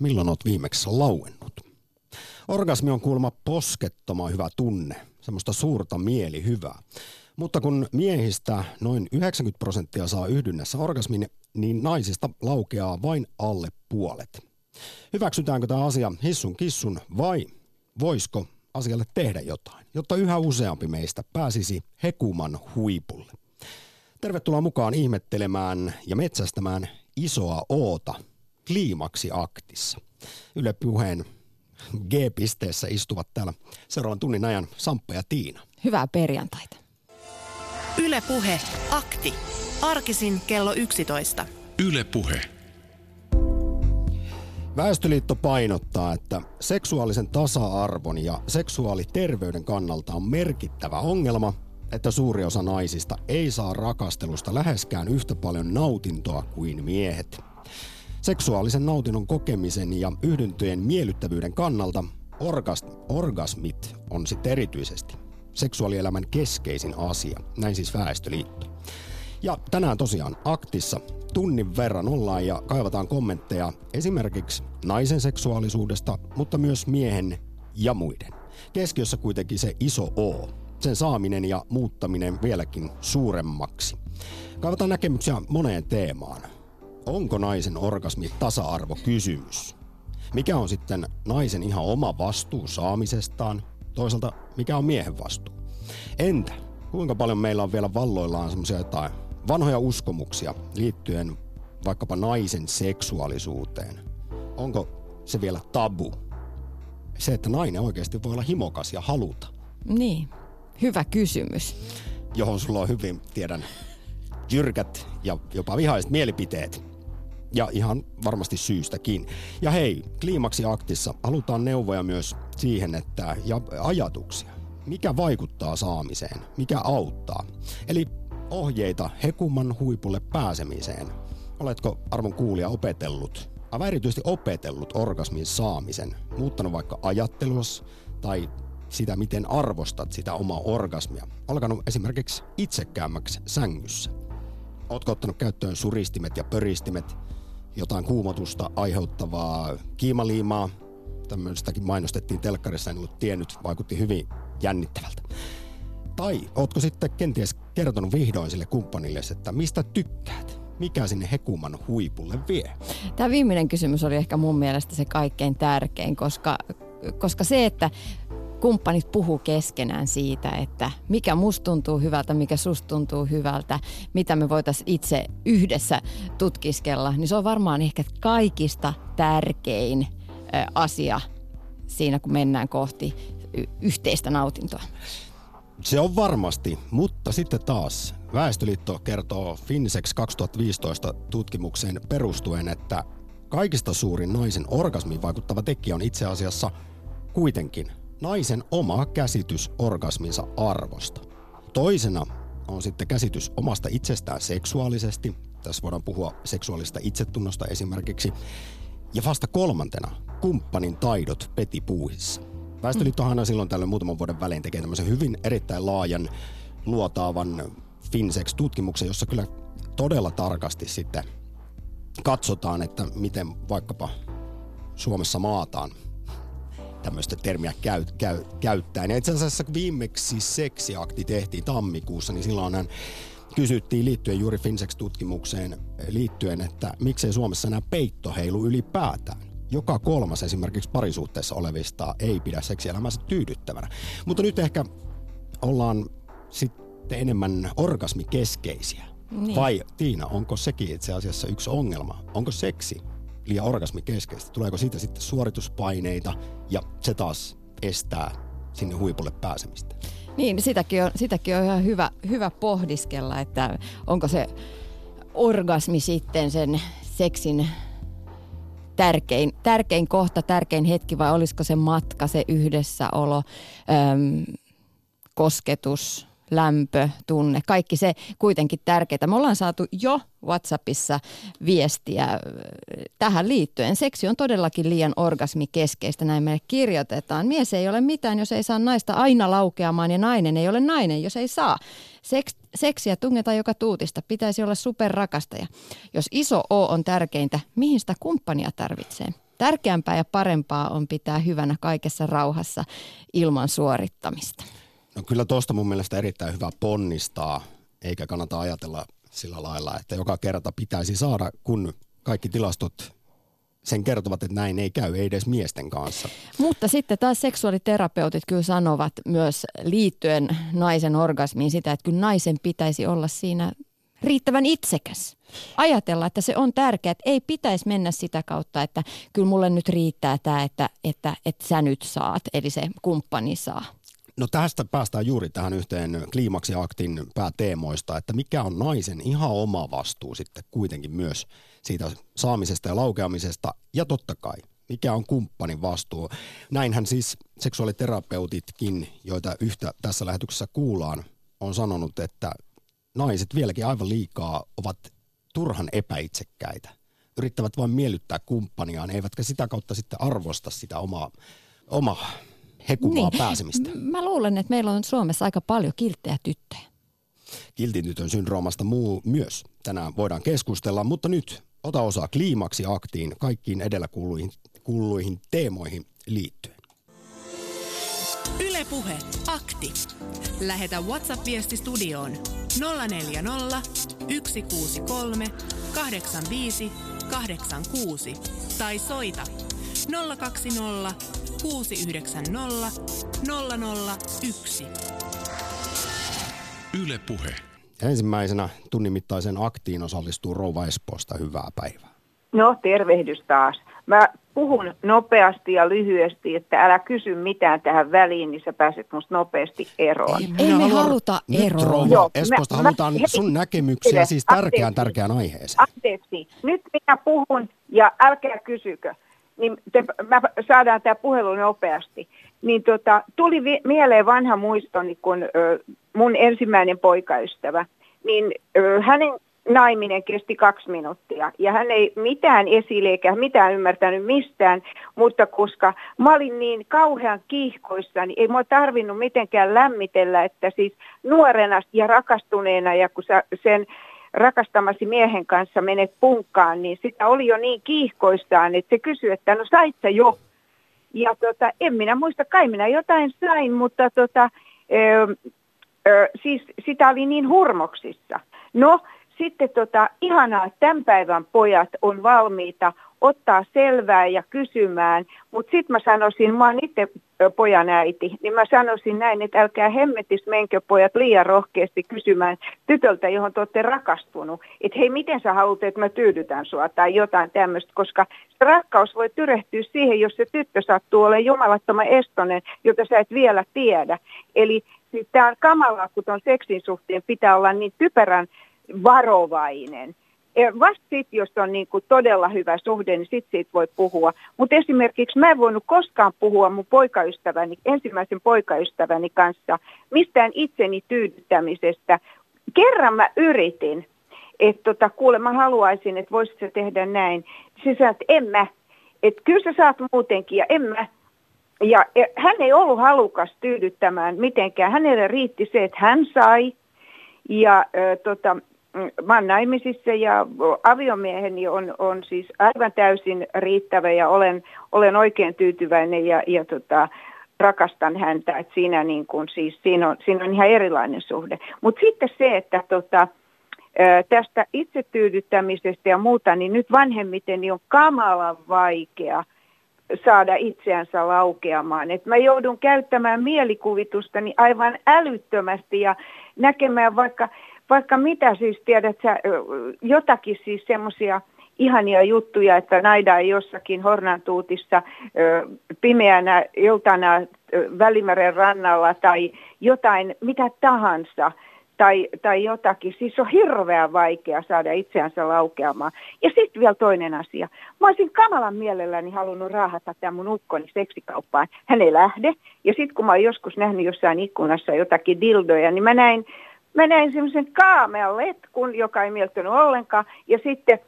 milloin oot viimeksi lauennut? Orgasmi on kuulemma poskettoman hyvä tunne, semmoista suurta mielihyvää. Mutta kun miehistä noin 90 prosenttia saa yhdynnässä orgasmin, niin naisista laukeaa vain alle puolet. Hyväksytäänkö tämä asia hissun kissun vai voisiko asialle tehdä jotain, jotta yhä useampi meistä pääsisi hekuman huipulle? Tervetuloa mukaan ihmettelemään ja metsästämään isoa oota kliimaksi aktissa. Yle Puheen G-pisteessä istuvat täällä seuraavan tunnin ajan Samppa ja Tiina. Hyvää perjantaita. Yle Puhe, akti. Arkisin kello 11. Yle Puhe. Väestöliitto painottaa, että seksuaalisen tasa-arvon ja seksuaaliterveyden kannalta on merkittävä ongelma, että suuri osa naisista ei saa rakastelusta läheskään yhtä paljon nautintoa kuin miehet. Seksuaalisen nautinnon kokemisen ja yhdyntöjen miellyttävyyden kannalta orgas- orgasmit on sitten erityisesti seksuaalielämän keskeisin asia, näin siis Väestöliitto. Ja tänään tosiaan aktissa tunnin verran ollaan ja kaivataan kommentteja esimerkiksi naisen seksuaalisuudesta, mutta myös miehen ja muiden. Keskiössä kuitenkin se iso O, sen saaminen ja muuttaminen vieläkin suuremmaksi. Kaivataan näkemyksiä moneen teemaan. Onko naisen orgasmi tasa-arvo kysymys? Mikä on sitten naisen ihan oma vastuu saamisestaan? Toisaalta mikä on miehen vastuu? Entä kuinka paljon meillä on vielä valloillaan semmoisia jotain vanhoja uskomuksia liittyen vaikkapa naisen seksuaalisuuteen? Onko se vielä tabu? Se, että nainen oikeasti voi olla himokas ja haluta. Niin, hyvä kysymys. Johon sulla on hyvin, tiedän, jyrkät ja jopa vihaiset mielipiteet. Ja ihan varmasti syystäkin. Ja hei, Kliimaksi aktissa halutaan neuvoja myös siihen, että ja ajatuksia. Mikä vaikuttaa saamiseen? Mikä auttaa? Eli ohjeita hekuman huipulle pääsemiseen. Oletko arvon kuulija opetellut, aivan erityisesti opetellut orgasmin saamisen, muuttanut vaikka ajattelus tai sitä, miten arvostat sitä omaa orgasmia. Alkanut esimerkiksi itsekäämmäksi sängyssä. Ootko ottanut käyttöön suristimet ja pöristimet, jotain kuumotusta aiheuttavaa kiimaliimaa. Tämmöistäkin mainostettiin telkkarissa, en ollut tiennyt, vaikutti hyvin jännittävältä. Tai ootko sitten kenties kertonut vihdoin sille kumppanille, että mistä tykkäät? Mikä sinne hekuman huipulle vie? Tämä viimeinen kysymys oli ehkä mun mielestä se kaikkein tärkein, koska, koska se, että kumppanit puhuu keskenään siitä, että mikä musta tuntuu hyvältä, mikä susta tuntuu hyvältä, mitä me voitaisiin itse yhdessä tutkiskella, niin se on varmaan ehkä kaikista tärkein asia siinä, kun mennään kohti yhteistä nautintoa. Se on varmasti, mutta sitten taas Väestöliitto kertoo Finsex 2015 tutkimukseen perustuen, että kaikista suurin naisen orgasmiin vaikuttava tekijä on itse asiassa kuitenkin naisen oma käsitys orgasminsa arvosta. Toisena on sitten käsitys omasta itsestään seksuaalisesti. Tässä voidaan puhua seksuaalista itsetunnosta esimerkiksi. Ja vasta kolmantena kumppanin taidot petipuuhissa. Väestöliittohan aina silloin tällöin muutaman vuoden välein tekee tämmöisen hyvin erittäin laajan luotaavan Finsex-tutkimuksen, jossa kyllä todella tarkasti sitten katsotaan, että miten vaikkapa Suomessa maataan tämmöistä termiä käy, käy, käyttäen. Ja itse asiassa kun viimeksi seksiakti tehtiin tammikuussa, niin silloin hän kysyttiin liittyen juuri Finsex-tutkimukseen liittyen, että miksei Suomessa enää peitto heilu ylipäätään. Joka kolmas esimerkiksi parisuhteessa olevista ei pidä seksielämänsä tyydyttävänä. Mutta nyt ehkä ollaan sitten enemmän orgasmikeskeisiä. Niin. Vai Tiina, onko sekin itse asiassa yksi ongelma? Onko seksi liian orgasmikeskeistä? Tuleeko siitä sitten suorituspaineita ja se taas estää sinne huipulle pääsemistä? Niin, sitäkin on, sitäkin on ihan hyvä, hyvä pohdiskella, että onko se orgasmi sitten sen seksin tärkein, tärkein kohta, tärkein hetki vai olisiko se matka, se yhdessäolo, äm, kosketus, lämpö, tunne, kaikki se kuitenkin tärkeää. Me ollaan saatu jo WhatsAppissa viestiä äh, tähän liittyen. Seksi on todellakin liian orgasmikeskeistä, näin meille kirjoitetaan. Mies ei ole mitään, jos ei saa naista aina laukeamaan ja nainen ei ole nainen, jos ei saa. Seks, seksiä tungetaan joka tuutista, pitäisi olla superrakastaja. Jos iso O on tärkeintä, mihin sitä kumppania tarvitsee? tärkeämpää ja parempaa on pitää hyvänä kaikessa rauhassa ilman suorittamista. No kyllä tuosta mun mielestä erittäin hyvä ponnistaa, eikä kannata ajatella sillä lailla, että joka kerta pitäisi saada, kun kaikki tilastot sen kertovat, että näin ei käy, ei edes miesten kanssa. Mutta sitten taas seksuaaliterapeutit kyllä sanovat myös liittyen naisen orgasmiin sitä, että kyllä naisen pitäisi olla siinä riittävän itsekäs. Ajatella, että se on tärkeää, että ei pitäisi mennä sitä kautta, että kyllä mulle nyt riittää tämä, että, että, että sä nyt saat, eli se kumppani saa. No tästä päästään juuri tähän yhteen kliimaksiaktin pääteemoista, että mikä on naisen ihan oma vastuu sitten kuitenkin myös siitä saamisesta ja laukeamisesta ja totta kai mikä on kumppanin vastuu. Näinhän siis seksuaaliterapeutitkin, joita yhtä tässä lähetyksessä kuullaan, on sanonut, että naiset vieläkin aivan liikaa ovat turhan epäitsekkäitä. Yrittävät vain miellyttää kumppaniaan, eivätkä sitä kautta sitten arvosta sitä omaa, omaa hekumaa niin. pääsemistä. Mä luulen, että meillä on Suomessa aika paljon kilttejä tyttöjä. Kiltin tytön syndroomasta muu myös tänään voidaan keskustella, mutta nyt ota osaa kliimaksi aktiin kaikkiin edellä kuuluihin, kuuluihin teemoihin liittyen. Ylepuhe akti. Lähetä WhatsApp-viesti studioon 040 163 85 86 tai soita 020 690 001. Yle Puhe. Ensimmäisenä tunnin mittaisen aktiin osallistuu Rouva Espoosta. Hyvää päivää. No, tervehdys taas. Mä puhun nopeasti ja lyhyesti, että älä kysy mitään tähän väliin, niin sä pääset musta nopeasti eroon. Ei, Ei me haluta eroon. Nyt rouva Joo, Espoosta mä, halutaan mä, sun näkemyksiä siis tärkeään tärkeään aiheeseen. Anteeksi. Nyt minä puhun ja älkää kysykö niin te, mä saadaan tämä puhelu nopeasti. Niin tota, tuli vi- mieleen vanha muistoni, kun ö, mun ensimmäinen poikaystävä, niin ö, hänen naiminen kesti kaksi minuuttia. Ja hän ei mitään esille eikä mitään ymmärtänyt mistään, mutta koska mä olin niin kauhean kiihkoissa, niin ei mua tarvinnut mitenkään lämmitellä, että siis nuorena ja rakastuneena ja kun sä sen rakastamasi miehen kanssa menet punkkaan, niin sitä oli jo niin kiihkoistaan, että se kysyi, että no sait sä jo? Ja tota, en minä muista, kai minä jotain sain, mutta tota, ö, ö, siis sitä oli niin hurmoksissa. No, sitten tota, ihanaa, että tämän päivän pojat on valmiita ottaa selvää ja kysymään, mutta sitten mä sanoisin, mä oon itse pojan äiti, niin mä sanoisin näin, että älkää hemmetis menkö pojat liian rohkeasti kysymään tytöltä, johon te olette rakastunut, että hei, miten sä haluat, että mä tyydytän sua tai jotain tämmöistä, koska rakkaus voi tyrehtyä siihen, jos se tyttö sattuu olemaan jumalattoman estonen, jota sä et vielä tiedä. Eli siis tämä on kamalaa, kun ton seksin suhteen pitää olla niin typerän varovainen. Vasta sitten, jos on niin kuin todella hyvä suhde, niin sitten siitä voi puhua. Mutta esimerkiksi mä en voinut koskaan puhua mun poikaystäväni, ensimmäisen poikaystäväni kanssa mistään itseni tyydyttämisestä. Kerran mä yritin, että tota, kuule mä haluaisin, että voisit se tehdä näin. Se sanoi, että en mä. Että kyllä sä saat muutenkin ja en mä. Ja hän ei ollut halukas tyydyttämään mitenkään. Hänelle riitti se, että hän sai. Ja äh, tota, mä olen naimisissa ja aviomieheni on, on siis aivan täysin riittävä ja olen, olen oikein tyytyväinen ja, ja tota, rakastan häntä. Et siinä, niin kun, siis, siinä, on, siinä on ihan erilainen suhde. Mutta sitten se, että tota, tästä itsetyydyttämisestä ja muuta, niin nyt vanhemmiten niin on kamalan vaikea saada itseänsä laukeamaan. Et mä joudun käyttämään mielikuvitustani aivan älyttömästi ja näkemään vaikka vaikka mitä siis tiedät sä, jotakin siis semmoisia ihania juttuja, että naida jossakin Hornantuutissa pimeänä iltana Välimeren rannalla tai jotain, mitä tahansa tai, tai jotakin. Siis on hirveän vaikea saada itseänsä laukeamaan. Ja sitten vielä toinen asia. Mä olisin kamalan mielelläni halunnut raahata tämän mun ukkoni seksikauppaan. Hän ei lähde. Ja sitten kun mä oon joskus nähnyt jossain ikkunassa jotakin dildoja, niin mä näin mä näin semmoisen kaamean letkun, joka ei mieltynyt ollenkaan, ja sitten,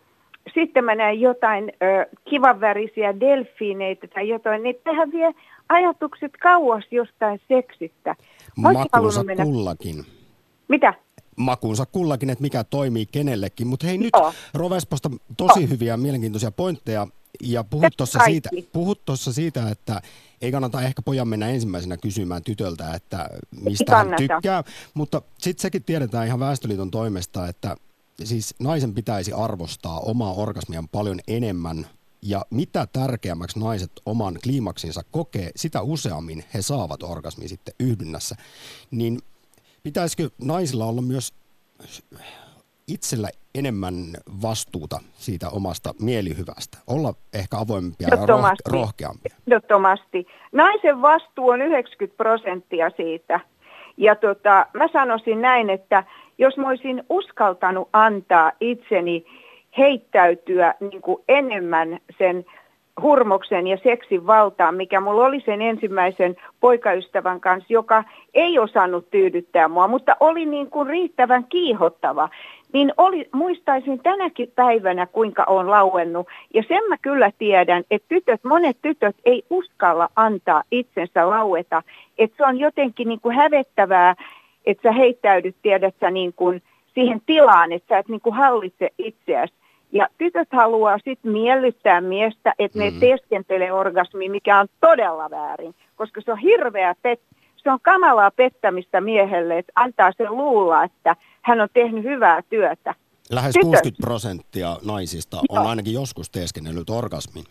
sitten mä näin jotain ö, kivanvärisiä delfiineitä tai jotain, niin tähän vie ajatukset kauas jostain seksistä. Makuunsa mennä... kullakin. Mitä? Makuunsa kullakin, että mikä toimii kenellekin. Mutta hei nyt Joo. Rovesposta tosi hyviä mielenkiintoisia pointteja. Ja puhut tuossa siitä, puhut tossa siitä, että ei kannata ehkä pojan mennä ensimmäisenä kysymään tytöltä, että mistä hän tykkää. Mutta sitten sekin tiedetään ihan Väestöliiton toimesta, että siis naisen pitäisi arvostaa omaa orgasmiaan paljon enemmän. Ja mitä tärkeämmäksi naiset oman kliimaksinsa kokee, sitä useammin he saavat orgasmin sitten yhdynnässä. Niin pitäisikö naisilla olla myös itsellä enemmän vastuuta siitä omasta mielihyvästä? Olla ehkä avoimempia ja roh- Ehdottomasti. rohkeampia. Ehdottomasti. Naisen vastuu on 90 prosenttia siitä. Ja tota, mä sanoisin näin, että jos mä olisin uskaltanut antaa itseni heittäytyä niin kuin enemmän sen hurmoksen ja seksin valtaan, mikä mulla oli sen ensimmäisen poikaystävän kanssa, joka ei osannut tyydyttää mua, mutta oli niin kuin riittävän kiihottava, niin oli, muistaisin tänäkin päivänä, kuinka on lauennut. Ja sen mä kyllä tiedän, että tytöt, monet tytöt ei uskalla antaa itsensä laueta, että se on jotenkin niin kuin hävettävää, että sä heittäydyt, tiedät sä, niin kuin siihen tilaan, että sä et niin kuin hallitse itseäsi. Ja tytöt haluaa sitten miellyttää miestä, että ne Mm. teeskentelee orgasmi, mikä on todella väärin, koska se on hirveä pet, se on kamalaa pettämistä miehelle, että antaa sen luulla, että hän on tehnyt hyvää työtä. Lähes Tytöt. 60 prosenttia naisista on Joo. ainakin joskus teeskennellyt orgasmin.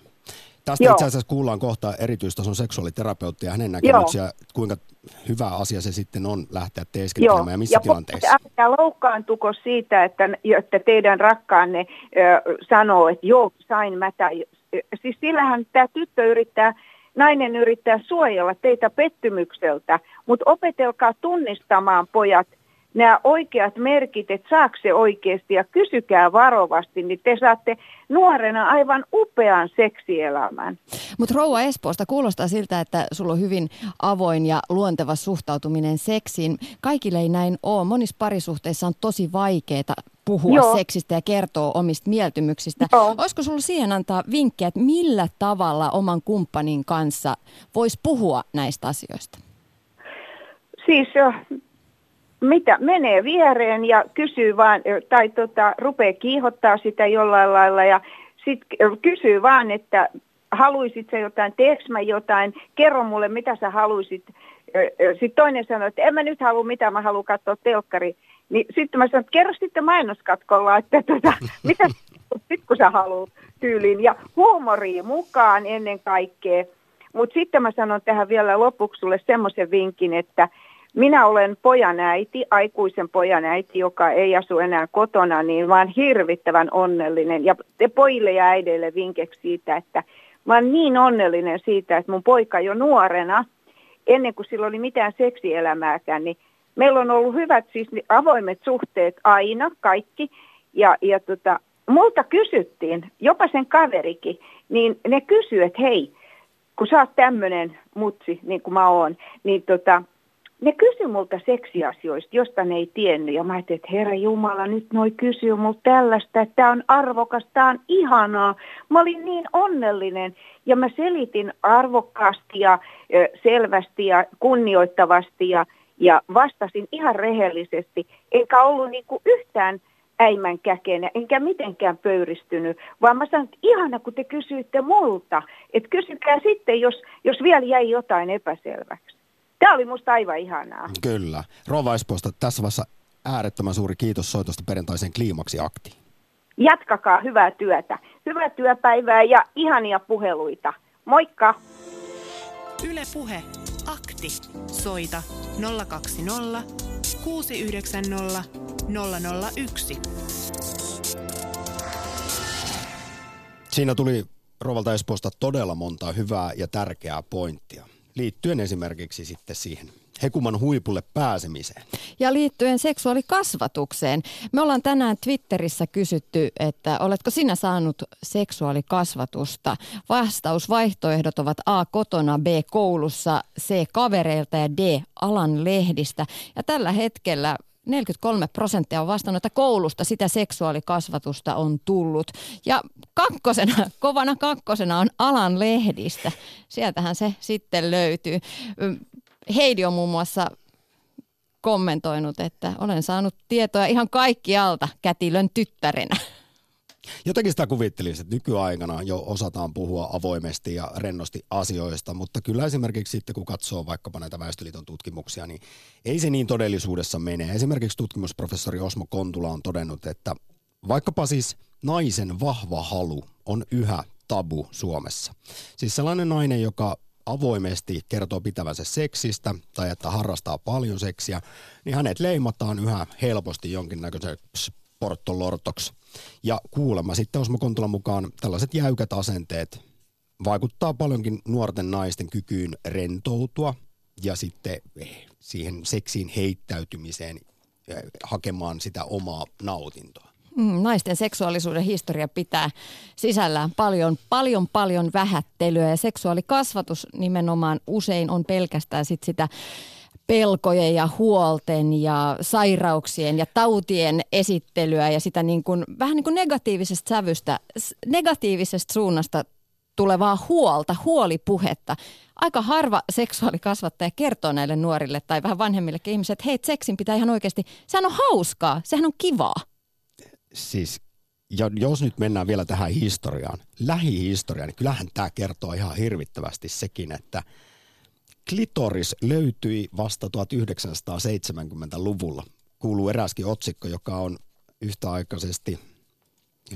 Tästä Joo. itse asiassa kuullaan kohta erityistason seksuaaliterapeutti ja hänen näkemyksiä, kuinka hyvä asia se sitten on lähteä teeskentelemään ja missä ja tilanteessa. älkää loukkaantuko siitä, että, että teidän rakkaanne ö, sanoo, että joo, sain mä tai, Siis sillähän tämä tyttö yrittää, nainen yrittää suojella teitä pettymykseltä, mutta opetelkaa tunnistamaan pojat nämä oikeat merkit, että saako se oikeasti ja kysykää varovasti, niin te saatte nuorena aivan upean seksielämän. Mutta Rouva Espoosta kuulostaa siltä, että sulla on hyvin avoin ja luonteva suhtautuminen seksiin. Kaikille ei näin ole. Monissa parisuhteissa on tosi vaikeaa puhua Joo. seksistä ja kertoa omista mieltymyksistä. Joo. Olisiko sulla siihen antaa vinkkejä, että millä tavalla oman kumppanin kanssa voisi puhua näistä asioista? Siis ö, mitä, menee viereen ja kysyy vaan, tai tota, rupeaa kiihottaa sitä jollain lailla ja sitten kysyy vaan, että haluisit sä jotain, teekö mä jotain, kerro mulle mitä sä haluisit. Sitten toinen sanoi, että en mä nyt halua mitään, mä haluan katsoa telkkari. Niin sitten mä sanoin, että kerro sitten mainoskatkolla, että tota, mitä sitten kun sä haluat tyyliin. Ja huumoria mukaan ennen kaikkea. Mutta sitten mä sanon tähän vielä lopuksi sulle semmoisen vinkin, että minä olen pojan äiti, aikuisen pojan äiti, joka ei asu enää kotona, niin oon hirvittävän onnellinen. Ja te pojille ja äideille vinkeksi siitä, että mä oon niin onnellinen siitä, että mun poika jo nuorena, ennen kuin sillä oli mitään seksielämääkään, niin meillä on ollut hyvät siis avoimet suhteet aina, kaikki. Ja, ja tota, multa kysyttiin, jopa sen kaverikin, niin ne kysyy, että hei, kun sä oot tämmöinen mutsi, niin kuin mä oon, niin tota, ne kysyi multa seksiasioista, josta ne ei tiennyt. Ja mä ajattelin, että herra Jumala, nyt noi kysyy multa tällaista, että tämä on arvokas, tämä on ihanaa. Mä olin niin onnellinen ja mä selitin arvokkaasti ja selvästi ja kunnioittavasti ja, ja vastasin ihan rehellisesti. Enkä ollut niin kuin yhtään äimän käkenä, enkä mitenkään pöyristynyt, vaan mä sanoin, että ihana kun te kysyitte multa, että kysykää sitten, jos, jos vielä jäi jotain epäselväksi. Tämä oli musta aivan ihanaa. Kyllä. Rova Espoosta tässä vaiheessa äärettömän suuri kiitos soitosta perjantaiseen kliimaksi aktiin. Jatkakaa hyvää työtä, hyvää työpäivää ja ihania puheluita. Moikka! Yle Puhe. Akti. Soita 020 690 001. Siinä tuli Rovalta Espoosta todella monta hyvää ja tärkeää pointtia. Liittyen esimerkiksi sitten siihen hekuman huipulle pääsemiseen. Ja liittyen seksuaalikasvatukseen. Me ollaan tänään Twitterissä kysytty, että oletko sinä saanut seksuaalikasvatusta? Vastausvaihtoehdot ovat A. kotona, B. koulussa, C. kavereilta ja D. alan lehdistä. Ja tällä hetkellä 43 prosenttia on vastannut, että koulusta sitä seksuaalikasvatusta on tullut. Ja kakkosena, kovana kakkosena on alan lehdistä. Sieltähän se sitten löytyy. Heidi on muun muassa kommentoinut, että olen saanut tietoa ihan kaikkialta kätilön tyttärenä. Jotenkin sitä kuvittelisi, että nykyaikana jo osataan puhua avoimesti ja rennosti asioista, mutta kyllä esimerkiksi sitten kun katsoo vaikkapa näitä Väestöliiton tutkimuksia, niin ei se niin todellisuudessa mene. Esimerkiksi tutkimusprofessori Osmo Kontula on todennut, että vaikkapa siis naisen vahva halu on yhä tabu Suomessa. Siis sellainen nainen, joka avoimesti kertoo pitävänsä seksistä tai että harrastaa paljon seksiä, niin hänet leimataan yhä helposti jonkinnäköiseksi porttolortoksi. Ja kuulemma sitten Osmo Kontulan mukaan tällaiset jäykät asenteet vaikuttaa paljonkin nuorten naisten kykyyn rentoutua ja sitten eh, siihen seksiin heittäytymiseen eh, hakemaan sitä omaa nautintoa. Mm, naisten seksuaalisuuden historia pitää sisällään paljon, paljon, paljon vähättelyä ja seksuaalikasvatus nimenomaan usein on pelkästään sit sitä pelkojen ja huolten ja sairauksien ja tautien esittelyä ja sitä niin kuin, vähän niin kuin negatiivisesta sävystä, negatiivisesta suunnasta tulevaa huolta, huolipuhetta. Aika harva seksuaalikasvattaja kertoo näille nuorille tai vähän vanhemmillekin ihmisille, että hei, seksin pitää ihan oikeasti, sehän on hauskaa, sehän on kivaa. Siis ja jos nyt mennään vielä tähän historiaan, lähihistoriaan, niin kyllähän tämä kertoo ihan hirvittävästi sekin, että – klitoris löytyi vasta 1970-luvulla. Kuuluu eräskin otsikko, joka on yhtäaikaisesti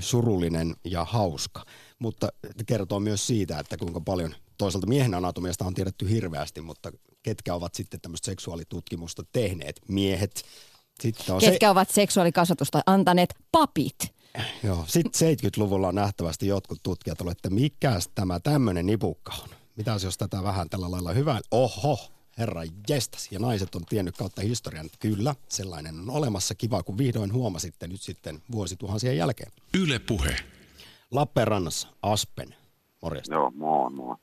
surullinen ja hauska, mutta kertoo myös siitä, että kuinka paljon toisaalta miehen anatomiasta on tiedetty hirveästi, mutta ketkä ovat sitten tämmöistä seksuaalitutkimusta tehneet? Miehet. Sitten on ketkä se... ovat seksuaalikasvatusta antaneet? Papit. Joo, sitten 70-luvulla on nähtävästi jotkut tutkijat olleet, että mikä tämä tämmöinen nipukka on. Mitäs jos tätä vähän tällä lailla hyvää? Oho, herra jestas. Ja naiset on tiennyt kautta historian, että kyllä, sellainen on olemassa. Kiva, kun vihdoin huomasitte nyt sitten vuosituhansien jälkeen. Yle Puhe. Lappeenrannassa, Aspen. Morjesta. Joo, moi, moi.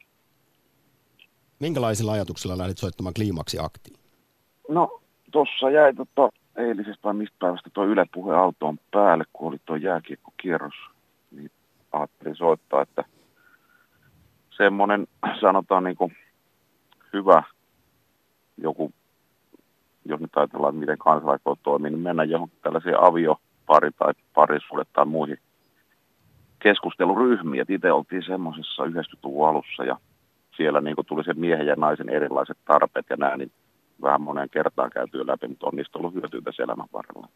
Minkälaisilla ajatuksilla lähdit soittamaan kliimaksi aktiin? No, tuossa jäi tota eilisestä vai mistä päivästä tuo Yle Puhe autoon päälle, kun oli tuo jääkiekkokierros. Niin ajattelin soittaa, että semmoinen, sanotaan niin kuin hyvä joku, jos nyt ajatellaan, miten kansalaisuus toimii, niin mennä johonkin tällaisiin aviopari tai parisuudet tai muihin keskusteluryhmiin. itse oltiin semmoisessa 90-luvun alussa ja siellä niin tuli se miehen ja naisen erilaiset tarpeet ja näin, niin vähän moneen kertaan käyty läpi, mutta on niistä ollut hyötyä tässä elämän varrella.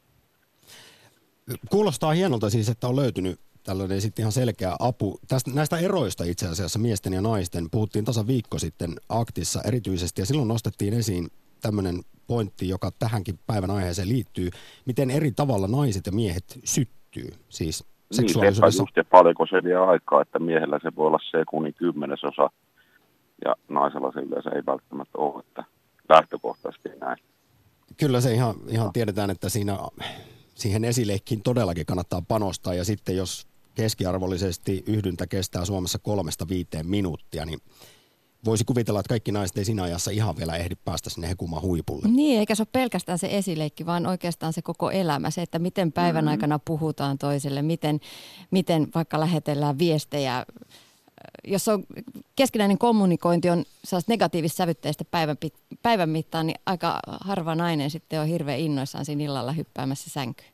Kuulostaa hienolta siis, että on löytynyt tällainen sitten ihan selkeä apu. Tästä, näistä eroista itse asiassa miesten ja naisten puhuttiin tasa viikko sitten aktissa erityisesti ja silloin nostettiin esiin tämmöinen pointti, joka tähänkin päivän aiheeseen liittyy, miten eri tavalla naiset ja miehet syttyy, siis seksuaalisuudessa. Niin, just ja paljonko se vie aikaa, että miehellä se voi olla sekunnin kymmenesosa ja naisella se yleensä ei välttämättä ole, että lähtökohtaisesti näin. Kyllä se ihan, ihan tiedetään, että siinä siihen esileikkiin todellakin kannattaa panostaa ja sitten jos keskiarvollisesti yhdyntä kestää Suomessa kolmesta viiteen minuuttia, niin voisi kuvitella, että kaikki naiset ei siinä ajassa ihan vielä ehdi päästä sinne hekumaan huipulle. Niin, eikä se ole pelkästään se esileikki, vaan oikeastaan se koko elämä. Se, että miten päivän mm. aikana puhutaan toiselle, miten, miten vaikka lähetellään viestejä. Jos on keskinäinen kommunikointi on negatiivista sävytteistä päivän, päivän mittaan, niin aika harva nainen sitten on hirveän innoissaan siinä illalla hyppäämässä sänkyyn.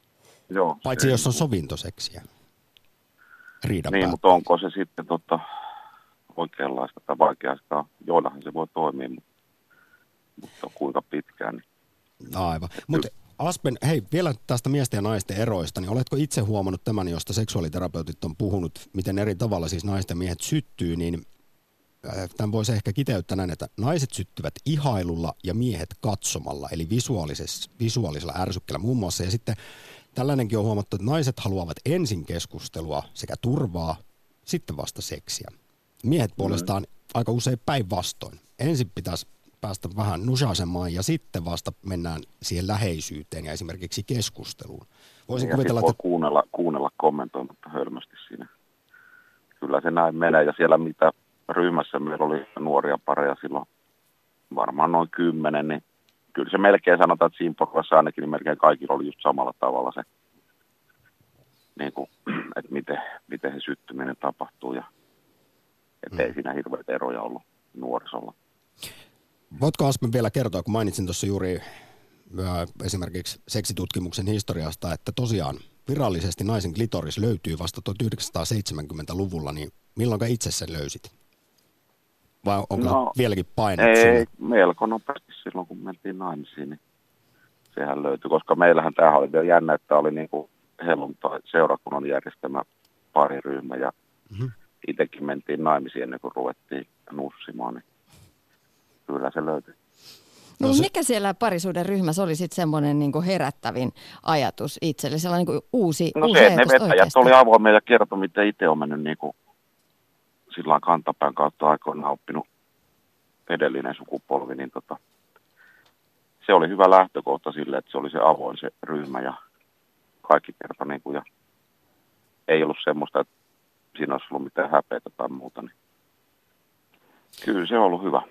Joo, Paitsi jos on sovintoseksiä riidan Niin, mutta onko se sitten tota, oikeanlaista tai vaikeasta? Joillahan se voi toimia, mutta, mutta kuinka pitkään. Niin. Aivan. Mutta Aspen, hei, vielä tästä miesten ja naisten eroista, niin oletko itse huomannut tämän, josta seksuaaliterapeutit on puhunut, miten eri tavalla siis naisten miehet syttyy, niin äh, tämän voisi ehkä kiteyttää näin, että naiset syttyvät ihailulla ja miehet katsomalla, eli visuaalisella ärsykkeellä muun muassa. Ja sitten Tällainenkin on huomattu, että naiset haluavat ensin keskustelua sekä turvaa, sitten vasta seksiä. Miehet mm. puolestaan mm. aika usein päinvastoin. Ensin pitäisi päästä vähän nusasemaan ja sitten vasta mennään siihen läheisyyteen ja esimerkiksi keskusteluun. Voisin ja kuvitella, että... kuunnella, kuunnella kommentoimatta hölmästi siinä. Kyllä se näin menee ja siellä mitä ryhmässä meillä oli nuoria pareja silloin varmaan noin kymmenen, niin kyllä se melkein sanotaan, että siinä porukassa ainakin niin melkein kaikilla oli just samalla tavalla se, niin kuin, että miten, miten se syttyminen tapahtuu ja että ei mm. siinä hirveitä eroja ollut nuorisolla. Voitko Aspen vielä kertoa, kun mainitsin tuossa juuri esimerkiksi seksitutkimuksen historiasta, että tosiaan virallisesti naisen klitoris löytyy vasta 1970-luvulla, niin milloin itse sen löysit? Vai onko no, vieläkin painettu? Ei, melko nopeasti silloin, kun mentiin naimisiin, niin sehän löytyi, koska meillähän tämä oli vielä jännä, että oli niin kuin helluntai seurakunnan järjestämä pariryhmä ja mm-hmm. itsekin mentiin naimisiin ennen kuin ruvettiin nussimaan, niin kyllä se löytyi. No, no se... mikä siellä parisuuden ryhmässä oli sitten semmoinen niin herättävin ajatus itselle, sellainen niin uusi, no uusi se, ajatus ne vetäjät oli avoimia ja kertoi, miten itse on mennyt niin kuin sillä kantapään kautta aikoinaan oppinut edellinen sukupolvi, niin tota, se oli hyvä lähtökohta sille, että se oli se avoin se ryhmä ja kaikki kerta niin kuin, ja ei ollut semmoista, että siinä olisi ollut mitään häpeätä tai muuta. Niin kyllä se on ollut hyvä.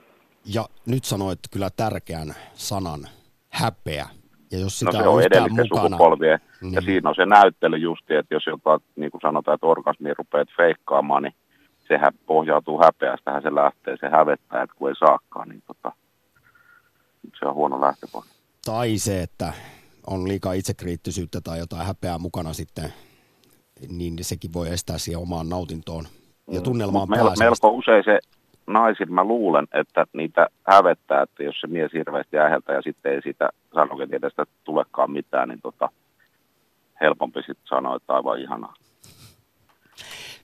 Ja nyt sanoit kyllä tärkeän sanan, häpeä. Ja jos sitä no se on, on edellisten mukana, sukupolvien. Niin. Ja siinä on se näyttely justi, että jos jotain, niin kuin sanotaan, että orgasmi rupeat feikkaamaan, niin sehän pohjautuu häpeästähän se lähtee, se hävettää, että kun ei saakaan, niin tota, se on huono lähtökohta. Tai se, että on liikaa itsekriittisyyttä tai jotain häpeää mukana sitten, niin sekin voi estää siihen omaan nautintoon ja mm. tunnelmaan mm, melko, melko usein se naisin, mä luulen, että niitä hävettää, että jos se mies hirveästi äheltä ja sitten ei siitä sanoketieteestä tulekaan mitään, niin tota, helpompi sitten sanoa, että aivan ihanaa.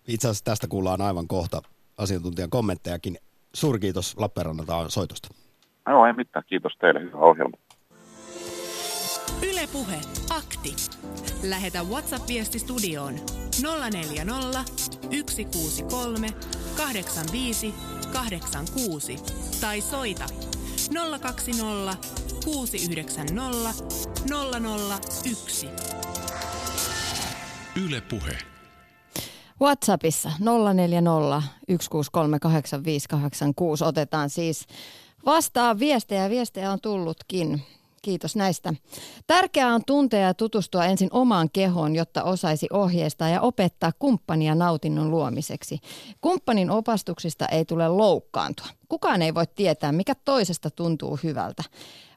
Itse asiassa tästä kuullaan aivan kohta asiantuntijan kommenttejakin. Suuri kiitos Lappeenrannalta soitosta. Joo, ei mitään. Kiitos teille. Hyvä ohjelma. Ylepuhe Akti. Lähetä WhatsApp-viesti studioon 040 163 85 86 tai soita 020 690 001. Yle Puhe. WhatsAppissa 040 163 8586 otetaan siis vastaan viestejä. Viestejä on tullutkin. Kiitos näistä. Tärkeää on tuntea ja tutustua ensin omaan kehoon, jotta osaisi ohjeistaa ja opettaa kumppania nautinnon luomiseksi. Kumppanin opastuksista ei tule loukkaantua. Kukaan ei voi tietää, mikä toisesta tuntuu hyvältä,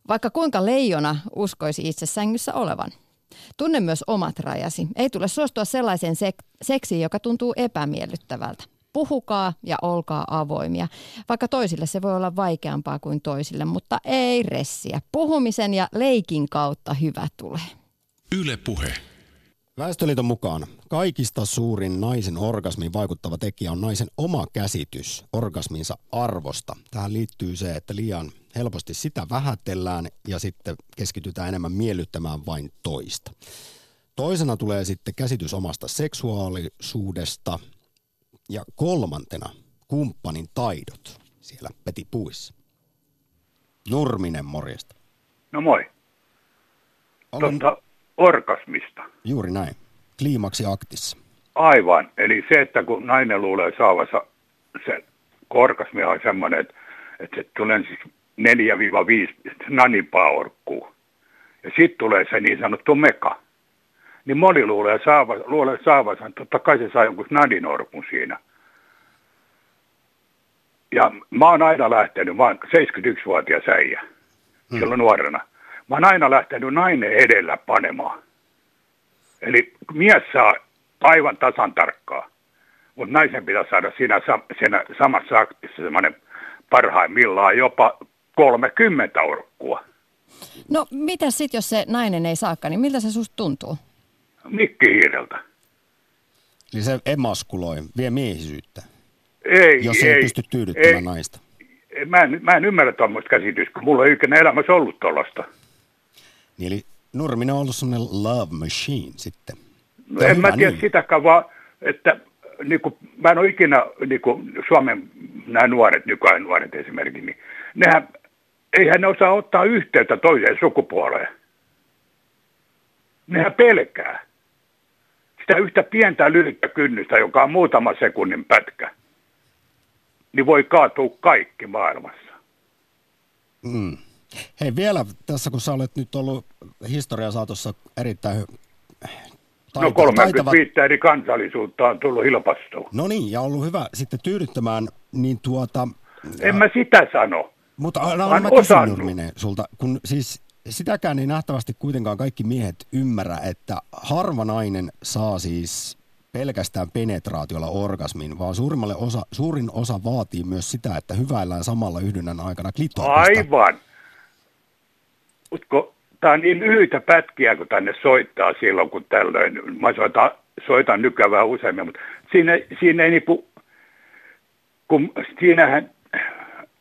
vaikka kuinka leijona uskoisi itse sängyssä olevan. Tunne myös omat rajasi. Ei tule suostua sellaiseen sek- seksiin, joka tuntuu epämiellyttävältä. Puhukaa ja olkaa avoimia. Vaikka toisille se voi olla vaikeampaa kuin toisille, mutta ei ressiä. Puhumisen ja leikin kautta hyvä tulee. Yle puhe. Väestöliiton mukaan kaikista suurin naisen orgasmiin vaikuttava tekijä on naisen oma käsitys orgasminsa arvosta. Tähän liittyy se, että liian helposti sitä vähätellään ja sitten keskitytään enemmän miellyttämään vain toista. Toisena tulee sitten käsitys omasta seksuaalisuudesta ja kolmantena kumppanin taidot siellä Peti Puissa. Nurminen, morjesta. No moi. Olen... Totta, orgasmista. Juuri näin. Kliimaksi aktissa. Aivan. Eli se, että kun nainen luulee saavansa se orgasmi on semmoinen, että, että se tulee siis 4-5 nanipaa orkkuu. Ja sitten tulee se niin sanottu meka. Niin moni luulee, saava, luulee saavansa, totta kai se saa jonkun nadinorkun siinä. Ja mä oon aina lähtenyt, mä oon 71-vuotias äijä, hmm. silloin nuorena. Mä oon aina lähtenyt nainen edellä panemaan. Eli mies saa aivan tasan tarkkaa, mutta naisen pitää saada siinä, siinä samassa aktissa semmoinen parhaimmillaan jopa 30 orkkua. No mitä sitten, jos se nainen ei saakka, niin miltä se susta tuntuu? Mikkihiireltä. Eli se emaskuloi, vie miehisyyttä. Ei, jos ei, ei pysty tyydyttämään ei, naista. Mä en, mä en ymmärrä tuommoista käsitystä, kun mulla ei ikinä elämässä ollut tuollaista. Niin eli Nurminen on ollut semmoinen love machine sitten. No en mä tiedä niin. sitäkään, vaan että niin kuin, mä en ole ikinä, niin kuin Suomen nämä nuoret, nykyajan nuoret esimerkiksi, niin nehän, eihän ne osaa ottaa yhteyttä toiseen sukupuoleen. Nehän pelkää. Sitä yhtä pientä lyhyttä kynnystä, joka on muutama sekunnin pätkä, niin voi kaatua kaikki maailmassa. Mm. Hei vielä tässä, kun sä olet nyt ollut historian saatossa erittäin taita, No 35 taitava... eri kansallisuutta on tullut hilpastoon. No niin, ja ollut hyvä sitten tyydyttämään, niin tuota... En mä sitä sano. Mutta no, mä, mä kysyn Nurminen sulta, kun siis sitäkään ei nähtävästi kuitenkaan kaikki miehet ymmärrä, että harva nainen saa siis pelkästään penetraatiolla orgasmin, vaan suurimmalle osa, suurin osa vaatii myös sitä, että hyväillään samalla yhdynnän aikana klitorista. Aivan. Mutta tämä on niin lyhyitä pätkiä, kun tänne soittaa silloin, kun tällöin. Mä soitan, soitan nykyään vähän useammin, mutta siinä, siinä ei niinku, kun siinähän,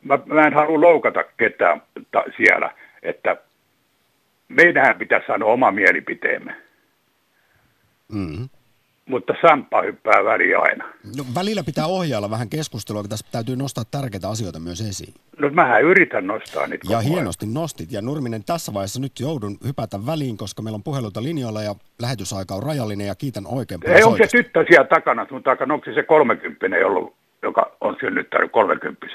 mä, mä en halua loukata ketään ta, siellä, että meidähän pitäisi sanoa oma mielipiteemme. Mm-hmm. Mutta Samppa hyppää väliin aina. No, välillä pitää ohjailla vähän keskustelua, kun tässä täytyy nostaa tärkeitä asioita myös esiin. No mähän yritän nostaa niitä Ja koko ajan. hienosti nostit. Ja Nurminen, tässä vaiheessa nyt joudun hypätä väliin, koska meillä on puheluita linjoilla ja lähetysaika on rajallinen ja kiitän oikein paljon Ei, onko se tyttö siellä takana, sun takana, onko se se 30 ollut, joka on synnyttänyt 30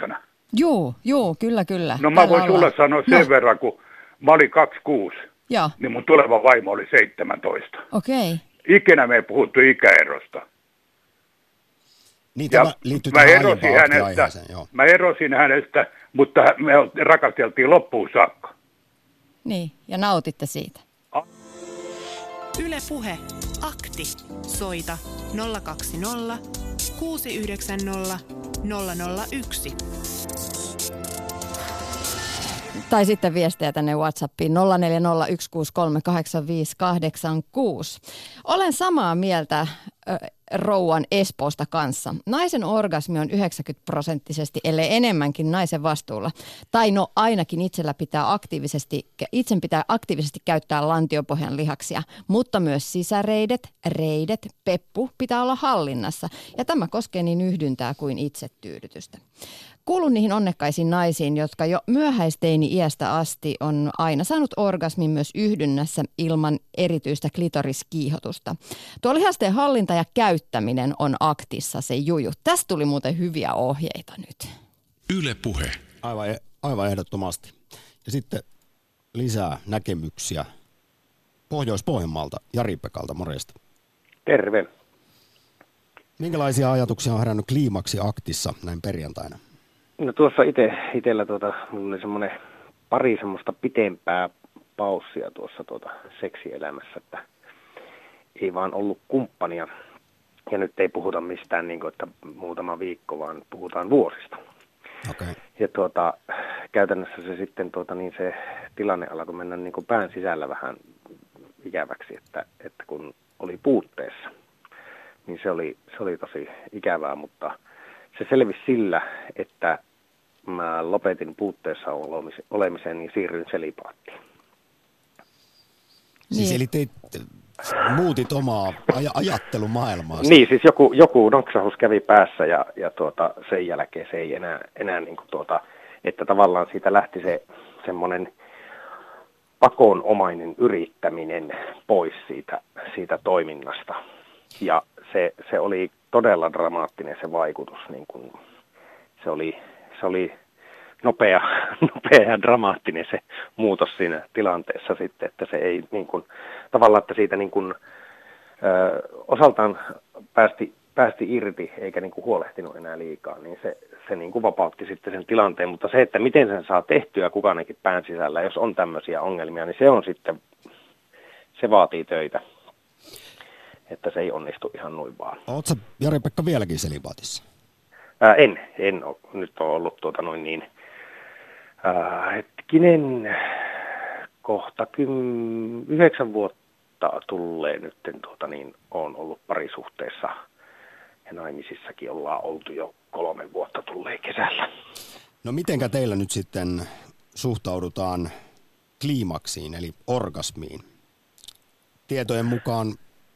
Joo, joo, kyllä, kyllä. No mä Tällä voin sulle ollaan. sanoa sen no, verran, kun mä olin 26, Joo, niin mun tuleva vaimo oli 17. okei. Okay. Ikinä me ei puhuttu ikäerosta. Niin, Ja tämä liittyy mä erosin hänestä, joo. mä erosin hänestä, mutta me rakasteltiin loppuun saakka. Niin, ja nautitte siitä. Yle Puhe. Akti. Soita 020 690 001. Tai sitten viestejä tänne Whatsappiin 0401638586. Olen samaa mieltä rouan Espoosta kanssa. Naisen orgasmi on 90 prosenttisesti, ellei enemmänkin naisen vastuulla. Tai no ainakin itsellä pitää aktiivisesti, itsen pitää aktiivisesti käyttää lantiopohjan lihaksia, mutta myös sisäreidet, reidet, peppu pitää olla hallinnassa. Ja tämä koskee niin yhdyntää kuin itsetyydytystä. Kuulun niihin onnekkaisiin naisiin, jotka jo myöhäisteini iästä asti on aina saanut orgasmin myös yhdynnässä ilman erityistä klitoriskiihotusta. Tuo lihasteen hallinta ja käyttäminen on aktissa se juju. Tästä tuli muuten hyviä ohjeita nyt. Yle Puhe. Aivan, e- aivan ehdottomasti. Ja sitten lisää näkemyksiä Pohjois-Pohjanmaalta, Jari-Pekalta, morjesta. Terve. Minkälaisia ajatuksia on herännyt kliimaksi aktissa näin perjantaina? No tuossa ite, itellä tuota, mulla oli semmoinen pari semmoista pitempää paussia tuossa tuota seksielämässä, että ei vaan ollut kumppania. Ja nyt ei puhuta mistään niin kuin, että muutama viikko, vaan puhutaan vuosista. Okay. Ja tuota, käytännössä se sitten tuota, niin se tilanne alkoi mennä niin kuin pään sisällä vähän ikäväksi, että, että kun oli puutteessa, niin se oli, se oli tosi ikävää, mutta se selvisi sillä, että mä lopetin puutteessa olemisen, olemisen niin siirryin selipaattiin. Siis Niin. eli teit, muutit omaa aj- ajattelumaailmaa. Niin, siis joku, joku noksahus kävi päässä ja, ja tuota, sen jälkeen se ei enää, enää niin kuin tuota, että tavallaan siitä lähti se semmoinen pakonomainen yrittäminen pois siitä, siitä toiminnasta. Ja se, se oli todella dramaattinen se vaikutus, niin kuin se oli, se oli nopea, nopea ja dramaattinen se muutos siinä tilanteessa sitten, että se ei niin kuin, tavallaan, että siitä niin kuin, ö, osaltaan päästi, päästi irti eikä niin kuin huolehtinut enää liikaa, niin se, se niin kuin vapautti sitten sen tilanteen, mutta se, että miten sen saa tehtyä kukaankin pään sisällä, jos on tämmöisiä ongelmia, niin se on sitten, se vaatii töitä, että se ei onnistu ihan noin vaan. Oletko Jari-Pekka vieläkin selibaatissa? Ää, en, en ole, nyt on ollut tuota noin niin, ää, hetkinen, kohta kym, yhdeksän vuotta tullee nyt, tuota niin, on ollut parisuhteessa ja naimisissakin ollaan oltu jo kolme vuotta tulleen kesällä. No mitenkä teillä nyt sitten suhtaudutaan kliimaksiin, eli orgasmiin? Tietojen mukaan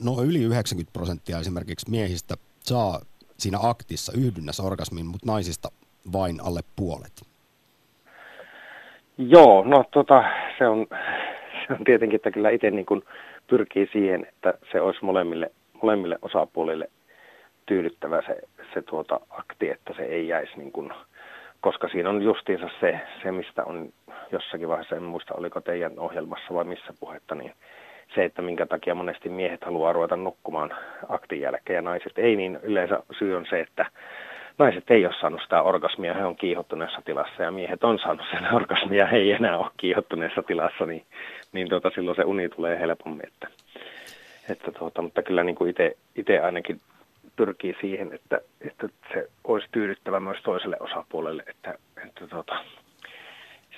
no yli 90 prosenttia esimerkiksi miehistä saa siinä aktissa yhdynnässä orgasmin, mutta naisista vain alle puolet. Joo, no tota, se on, se on tietenkin, että kyllä itse niin kuin pyrkii siihen, että se olisi molemmille, molemmille osapuolille tyydyttävä se, se tuota akti, että se ei jäisi niin kuin, koska siinä on justiinsa se, se, mistä on jossakin vaiheessa, en muista oliko teidän ohjelmassa vai missä puhetta, niin se, että minkä takia monesti miehet haluaa ruveta nukkumaan aktin jälkeen ja naiset ei, niin yleensä syy on se, että naiset ei ole saanut sitä orgasmia, he on kiihottuneessa tilassa ja miehet on saanut sen orgasmia, he ei enää ole kiihottuneessa tilassa, niin, niin tuota, silloin se uni tulee helpommin. Että, että tuota, mutta kyllä niin kuin itse ainakin pyrkii siihen, että, että se olisi tyydyttävä myös toiselle osapuolelle, että, että tuota,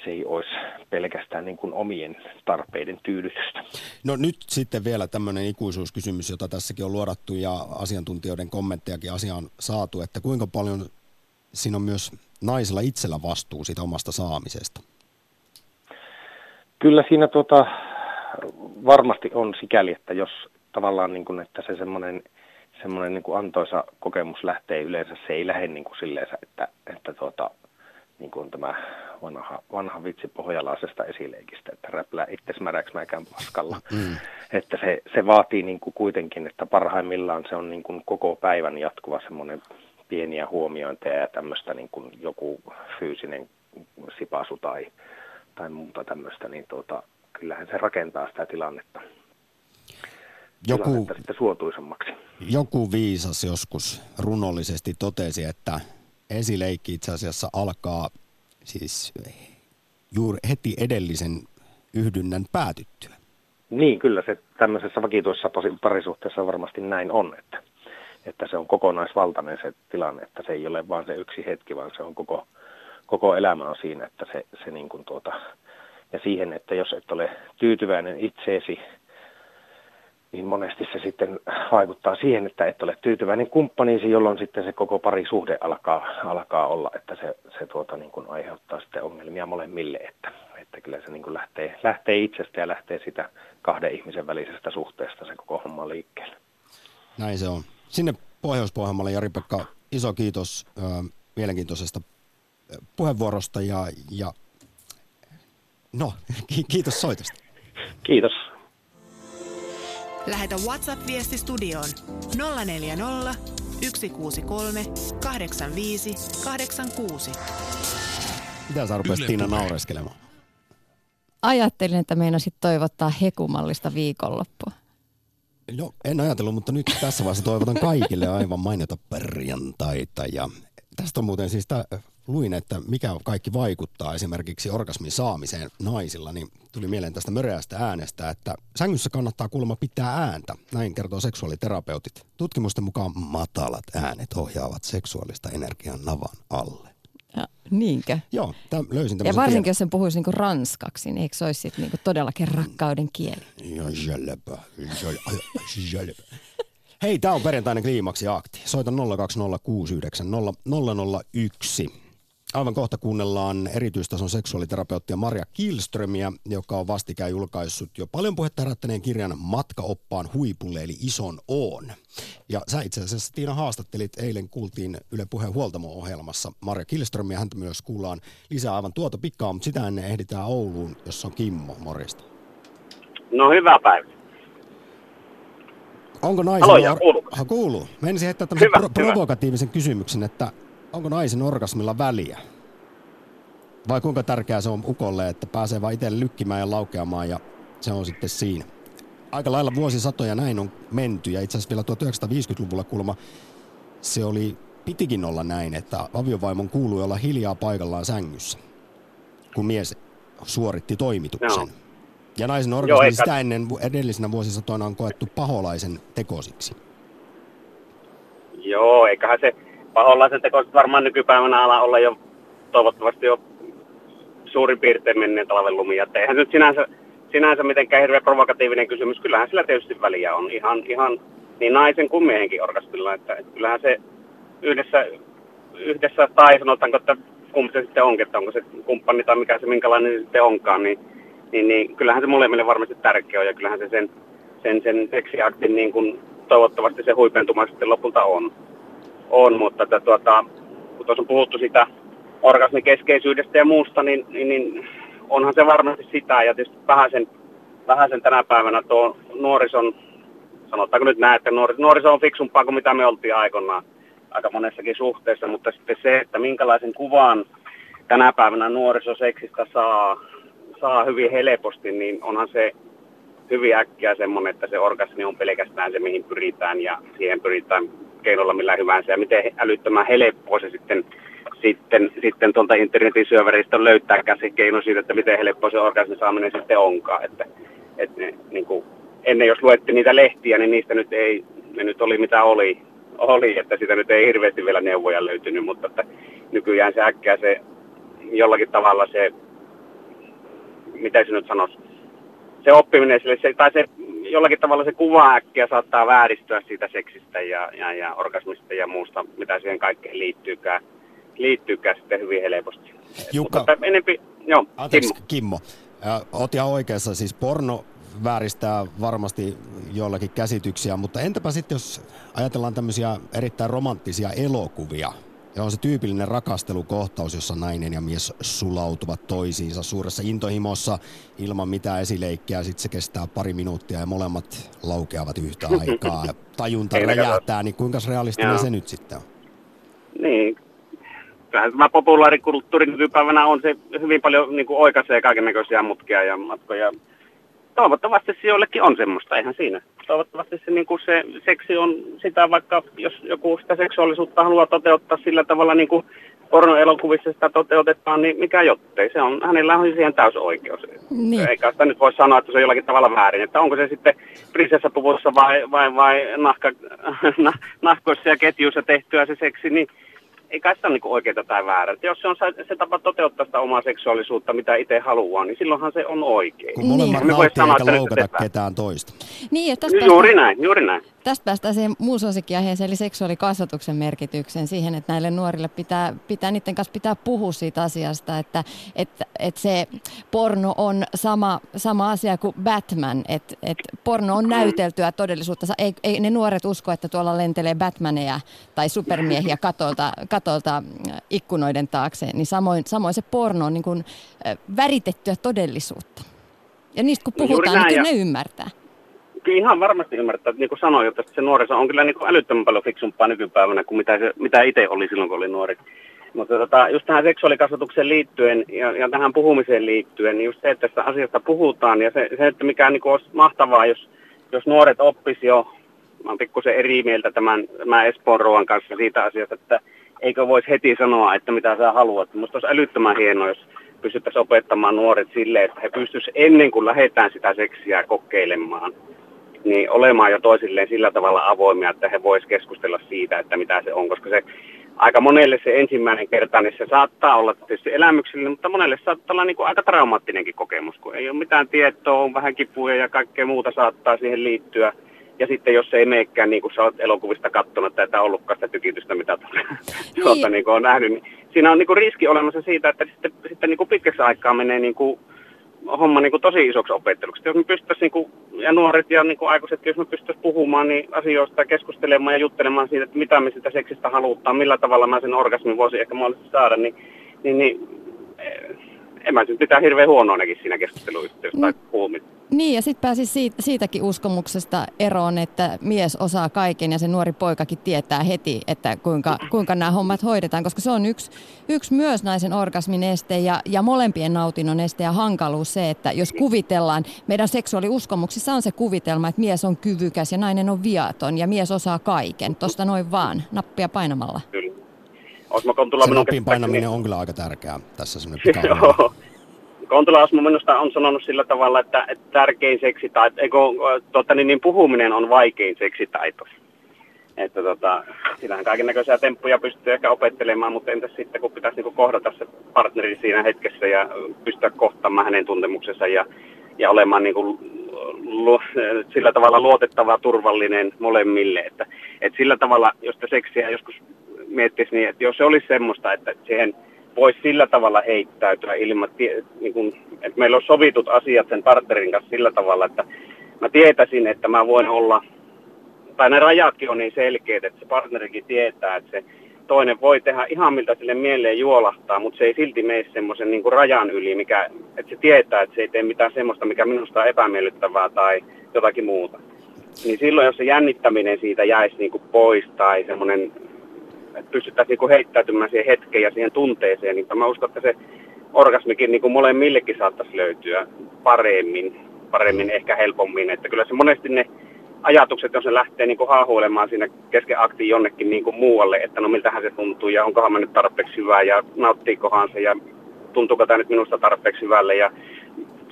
se ei olisi pelkästään niin kuin omien tarpeiden tyydytystä. No nyt sitten vielä tämmöinen ikuisuuskysymys, jota tässäkin on luodattu ja asiantuntijoiden kommenttejakin asiaan saatu, että kuinka paljon siinä on myös naisella itsellä vastuu siitä omasta saamisesta? Kyllä siinä tuota, varmasti on sikäli, että jos tavallaan niin kuin, että se semmoinen semmoinen niin kuin antoisa kokemus lähtee yleensä, se ei lähde niin kuin silleen, että, että tuota, niin kuin tämä vanha, vanha vitsi pohjalaisesta esileikistä, että räplää itse märäksi mäkään paskalla. Mm. Että se, se vaatii niin kuin kuitenkin, että parhaimmillaan se on niin kuin koko päivän jatkuva semmoinen pieniä huomiointeja ja tämmöistä niin kuin joku fyysinen sipasu tai, tai muuta tämmöistä, niin tuota, kyllähän se rakentaa sitä tilannetta. Joku, tilannetta sitten suotuisammaksi. Joku viisas joskus runollisesti totesi, että esileikki itse asiassa alkaa siis juuri heti edellisen yhdynnän päätyttyä. Niin, kyllä se tämmöisessä vakituisessa parisuhteessa varmasti näin on, että, että se on kokonaisvaltainen se tilanne, että se ei ole vain se yksi hetki, vaan se on koko, koko elämä on siinä, että se, se niin kuin tuota, ja siihen, että jos et ole tyytyväinen itseesi, niin monesti se sitten vaikuttaa siihen, että et ole tyytyväinen kumppaniisi, jolloin sitten se koko parisuhde alkaa, alkaa olla, että se, se tuota, niin kuin aiheuttaa sitten ongelmia molemmille, että, että kyllä se niin kuin lähtee, lähtee itsestä ja lähtee sitä kahden ihmisen välisestä suhteesta se koko homma liikkeelle. Näin se on. Sinne Pohjois-Pohjanmaalle Jari-Pekka, iso kiitos ö, mielenkiintoisesta puheenvuorosta ja, ja no, kiitos soitosta. Kiitos. Lähetä WhatsApp-viesti studioon 040 163 85 86. Mitä sä rupesit Tiina naureskelemaan? Ajattelin, että meinasit toivottaa hekumallista viikonloppua. No, en ajatellut, mutta nyt tässä vaiheessa toivotan kaikille aivan mainiota perjantaita. Ja tästä on muuten siis tämä luin, että mikä kaikki vaikuttaa esimerkiksi orgasmin saamiseen naisilla, niin tuli mieleen tästä möreästä äänestä, että sängyssä kannattaa kuulemma pitää ääntä. Näin kertoo seksuaaliterapeutit. Tutkimusten mukaan matalat äänet ohjaavat seksuaalista energian navan alle. Ja, niinkö? Joo, täm, löysin Ja varsinkin, tiedon. jos sen puhuisi niinku ranskaksi, niin eikö se olisi niinku todellakin rakkauden kieli? Ja jällepä, jällepä. Hei, tämä on perjantainen kliimaksi akti. Soita 020690001. Aivan kohta kuunnellaan erityistason seksuaaliterapeutti Maria Kilströmiä, joka on vastikään julkaissut jo paljon puhetta herättäneen kirjan Matkaoppaan huipulle, eli Ison Oon. Ja sä itse asiassa Tiina haastattelit, eilen kuultiin Yle Puheen huoltamo-ohjelmassa Maria Kilströmiä, häntä myös kuullaan lisää aivan tuota pikkaa, mutta sitä ennen ehditään Ouluun, jossa on Kimmo, morjesta. No hyvää päivää. Onko naisen... Aloja, kuuluu. Ha, kuuluu. Menisin heittää tämmöisen pro- provokatiivisen kysymyksen, että onko naisen orgasmilla väliä? Vai kuinka tärkeää se on ukolle, että pääsee vain itse lykkimään ja laukeamaan ja se on sitten siinä? Aika lailla vuosisatoja näin on menty ja itse asiassa vielä 1950-luvulla kulma se oli, pitikin olla näin, että aviovaimon kuului olla hiljaa paikallaan sängyssä, kun mies suoritti toimituksen. No. Ja naisen orgasmi Joo, sitä ennen edellisenä vuosisatoina on koettu paholaisen tekosiksi. Joo, eiköhän se paholaisen tekoiset varmaan nykypäivänä ala olla jo toivottavasti jo suurin piirtein menneen talven lumia. Eihän nyt sinänsä, sinänsä mitenkään hirveän provokatiivinen kysymys. Kyllähän sillä tietysti väliä on ihan, ihan niin naisen kuin miehenkin orgasmilla. Että, että kyllähän se yhdessä, yhdessä tai sanotaanko, että kumpi se sitten onkin, että onko se kumppani tai mikä se minkälainen se sitten onkaan, niin niin, niin kyllähän se molemmille varmasti tärkeä on ja kyllähän se sen, sen, sen seksiaktin niin kuin toivottavasti se huipentuma sitten lopulta on. On mutta että, tuota, kun tuossa on puhuttu sitä orgasmikeskeisyydestä ja muusta, niin, niin, niin onhan se varmasti sitä. Ja tietysti vähäisen, vähäisen tänä päivänä tuo nuorison, sanotaanko nyt näin, että nuoriso, nuoriso on fiksumpaa kuin mitä me oltiin aikoinaan aika monessakin suhteessa, mutta sitten se, että minkälaisen kuvan tänä päivänä nuorisoseksistä saa, saa hyvin helposti, niin onhan se hyvin äkkiä semmoinen, että se orgasmi on pelkästään se, mihin pyritään ja siihen pyritään keinolla millä hyvänsä ja miten älyttömän helppoa se sitten sitten, sitten tuolta internetin syöveristä löytääkään se keino siitä, että miten helppoa se orgasmin saaminen sitten onkaan. Että, ne, niin kuin, ennen jos luettiin niitä lehtiä, niin niistä nyt ei, ne nyt oli mitä oli, oli, että sitä nyt ei hirveästi vielä neuvoja löytynyt, mutta että nykyään se äkkiä se jollakin tavalla se, mitä se nyt sanoisi, se oppiminen, se, tai se jollakin tavalla se kuva äkkiä saattaa vääristyä siitä seksistä ja, ja, ja orgasmista ja muusta, mitä siihen kaikkeen liittyykään, liittyykään sitten hyvin helposti. Jukka, Mutta enempi, joo, anteeksi Kimmo. Kimmo, oot ihan oikeassa, siis porno vääristää varmasti jollakin käsityksiä, mutta entäpä sitten jos ajatellaan tämmöisiä erittäin romanttisia elokuvia, ja on se tyypillinen rakastelukohtaus, jossa nainen ja mies sulautuvat toisiinsa suuressa intohimossa ilman mitään esileikkiä. Sitten se kestää pari minuuttia ja molemmat laukeavat yhtä aikaa. Ja tajunta räjähtää, niin kuinka realistinen Joo. se nyt sitten on? Niin. Kyllähän tämä populaarikulttuuri nykypäivänä on se hyvin paljon niin kuin oikaisee kaiken näköisiä mutkia ja matkoja. Toivottavasti se joillekin on semmoista, eihän siinä. Toivottavasti se, niin kuin se seksi on sitä, vaikka jos joku sitä seksuaalisuutta haluaa toteuttaa sillä tavalla niin kuin pornoelokuvissa sitä toteutetaan, niin mikä jottei. Se on, hänellä on siihen täysoikeus. Niin. Eikä sitä nyt voi sanoa, että se on jollakin tavalla väärin. Että onko se sitten prinsessapuvussa vai, vai, vai nahka, nah, nahkoissa ja ketjuissa tehtyä se seksi, niin ei kai sitä ole niin oikeaa tai väärää. Että jos se on se, se tapa toteuttaa sitä omaa seksuaalisuutta, mitä itse haluaa, niin silloinhan se on oikein. Kun molemmat voi nauttii sanoa, eikä loukata ketään toista. Niin, ja tästä Juuri näin, juuri näin. Tästä päästään siihen muun suosikkiaiheeseen, eli seksuaalikasvatuksen merkitykseen, siihen, että näille nuorille pitää, pitää niiden kanssa pitää puhua siitä asiasta, että, että, että se porno on sama, sama asia kuin Batman, että, että porno on näyteltyä todellisuutta. Ei, ei ne nuoret usko, että tuolla lentelee Batmaneja tai supermiehiä katolta, katolta äh, ikkunoiden taakse, niin samoin, samoin se porno on niin kuin, äh, väritettyä todellisuutta. Ja niistä kun No puhutaan, niin kyllä ne ymmärtää. Kyllä ihan varmasti ymmärtää, että niin kuin sanoin, että se nuoriso on kyllä niin kuin älyttömän paljon fiksumpaa nykypäivänä kuin mitä, se, mitä itse oli silloin, kun oli nuori. Mutta tota, just tähän seksuaalikasvatukseen liittyen ja, ja tähän puhumiseen liittyen, niin just se, että tästä asiasta puhutaan ja se, se että mikä niin kuin olisi mahtavaa, jos, jos nuoret oppisi jo, mä oon pikkusen eri mieltä tämän, tämän Espoon Ruoan kanssa siitä asiasta, että eikö voisi heti sanoa, että mitä sä haluat. Musta olisi älyttömän hienoa, jos pystyttäisiin opettamaan nuoret silleen, että he pystyisivät ennen kuin lähdetään sitä seksiä kokeilemaan, niin olemaan jo toisilleen sillä tavalla avoimia, että he vois keskustella siitä, että mitä se on, koska se aika monelle se ensimmäinen kerta, niin se saattaa olla tietysti elämyksellinen, mutta monelle saattaa olla niin kuin aika traumaattinenkin kokemus, kun ei ole mitään tietoa, on vähän kipuja ja kaikkea muuta saattaa siihen liittyä. Ja sitten jos se ei meekään, niin kuin sä oot elokuvista katsonut, että ei ollutkaan sitä tykitystä, mitä Niin. tuolta niin kuin on nähnyt, niin siinä on niin kuin riski olemassa siitä, että sitten, sitten niin kuin pitkäksi aikaa menee niin kuin homma niin kuin tosi isoksi opetteluksi. Jos me pystyttäisiin, niin kuin, ja nuoret ja niin kuin aikuisetkin, jos me pystyttäisiin puhumaan niin asioista, keskustelemaan ja juttelemaan siitä, että mitä me sitä seksistä halutaan, millä tavalla mä sen orgasmin voisin ehkä mahdollisesti saada, niin, niin, niin en mä nyt mitään hirveän huonoakin siinä keskusteluyhteydessä tai puhumista. Niin, ja sitten pääsisi siitä, siitäkin uskomuksesta eroon, että mies osaa kaiken ja se nuori poikakin tietää heti, että kuinka, kuinka nämä hommat hoidetaan, koska se on yksi, yksi myös naisen orgasmin este ja, ja molempien nautinnon este ja hankaluus se, että jos kuvitellaan, meidän seksuaaliuskomuksissa on se kuvitelma, että mies on kyvykäs ja nainen on viaton ja mies osaa kaiken, tosta noin vaan, nappia painamalla. Kyllä. Osmo Kontula Se napin käsittääkseni- painaminen on kyllä aika tärkeää tässä semmoinen pika Joo. Kontula Osmo minusta on sanonut sillä tavalla, että, että tärkein seksitaito, eikö, tuota, niin, niin puhuminen on vaikein seksitaito. Että tota, sillähän kaiken näköisiä temppuja pystyy ehkä opettelemaan, mutta entäs sitten kun pitäisi niinku kohdata se partneri siinä hetkessä ja pystyä kohtaamaan hänen tuntemuksensa ja, ja olemaan niinku lu, sillä tavalla luotettava, turvallinen molemmille. Että, että sillä tavalla, jos sitä seksiä joskus miettisi niin, että jos se olisi semmoista, että siihen voisi sillä tavalla heittäytyä ilman, niin kuin, että meillä on sovitut asiat sen partnerin kanssa sillä tavalla, että mä tietäisin, että mä voin olla, tai ne rajatkin on niin selkeät, että se partnerikin tietää, että se toinen voi tehdä ihan miltä sille mieleen juolahtaa, mutta se ei silti mene semmoisen niin rajan yli, mikä, että se tietää, että se ei tee mitään semmoista, mikä minusta on epämiellyttävää tai jotakin muuta. Niin silloin, jos se jännittäminen siitä jäisi niin kuin pois tai semmoinen että pystyttäisiin niin heittäytymään siihen hetkeen ja siihen tunteeseen, niin mä uskon, että se orgasmikin niin kuin molemmillekin saattaisi löytyä paremmin, paremmin ehkä helpommin. Että kyllä se monesti ne ajatukset, jos ne lähtee niin kuin haahuilemaan siinä kesken aktiin jonnekin niin kuin muualle, että no miltähän se tuntuu ja onkohan mä nyt tarpeeksi hyvää ja nauttiikohan se ja tuntuuko tämä nyt minusta tarpeeksi hyvälle ja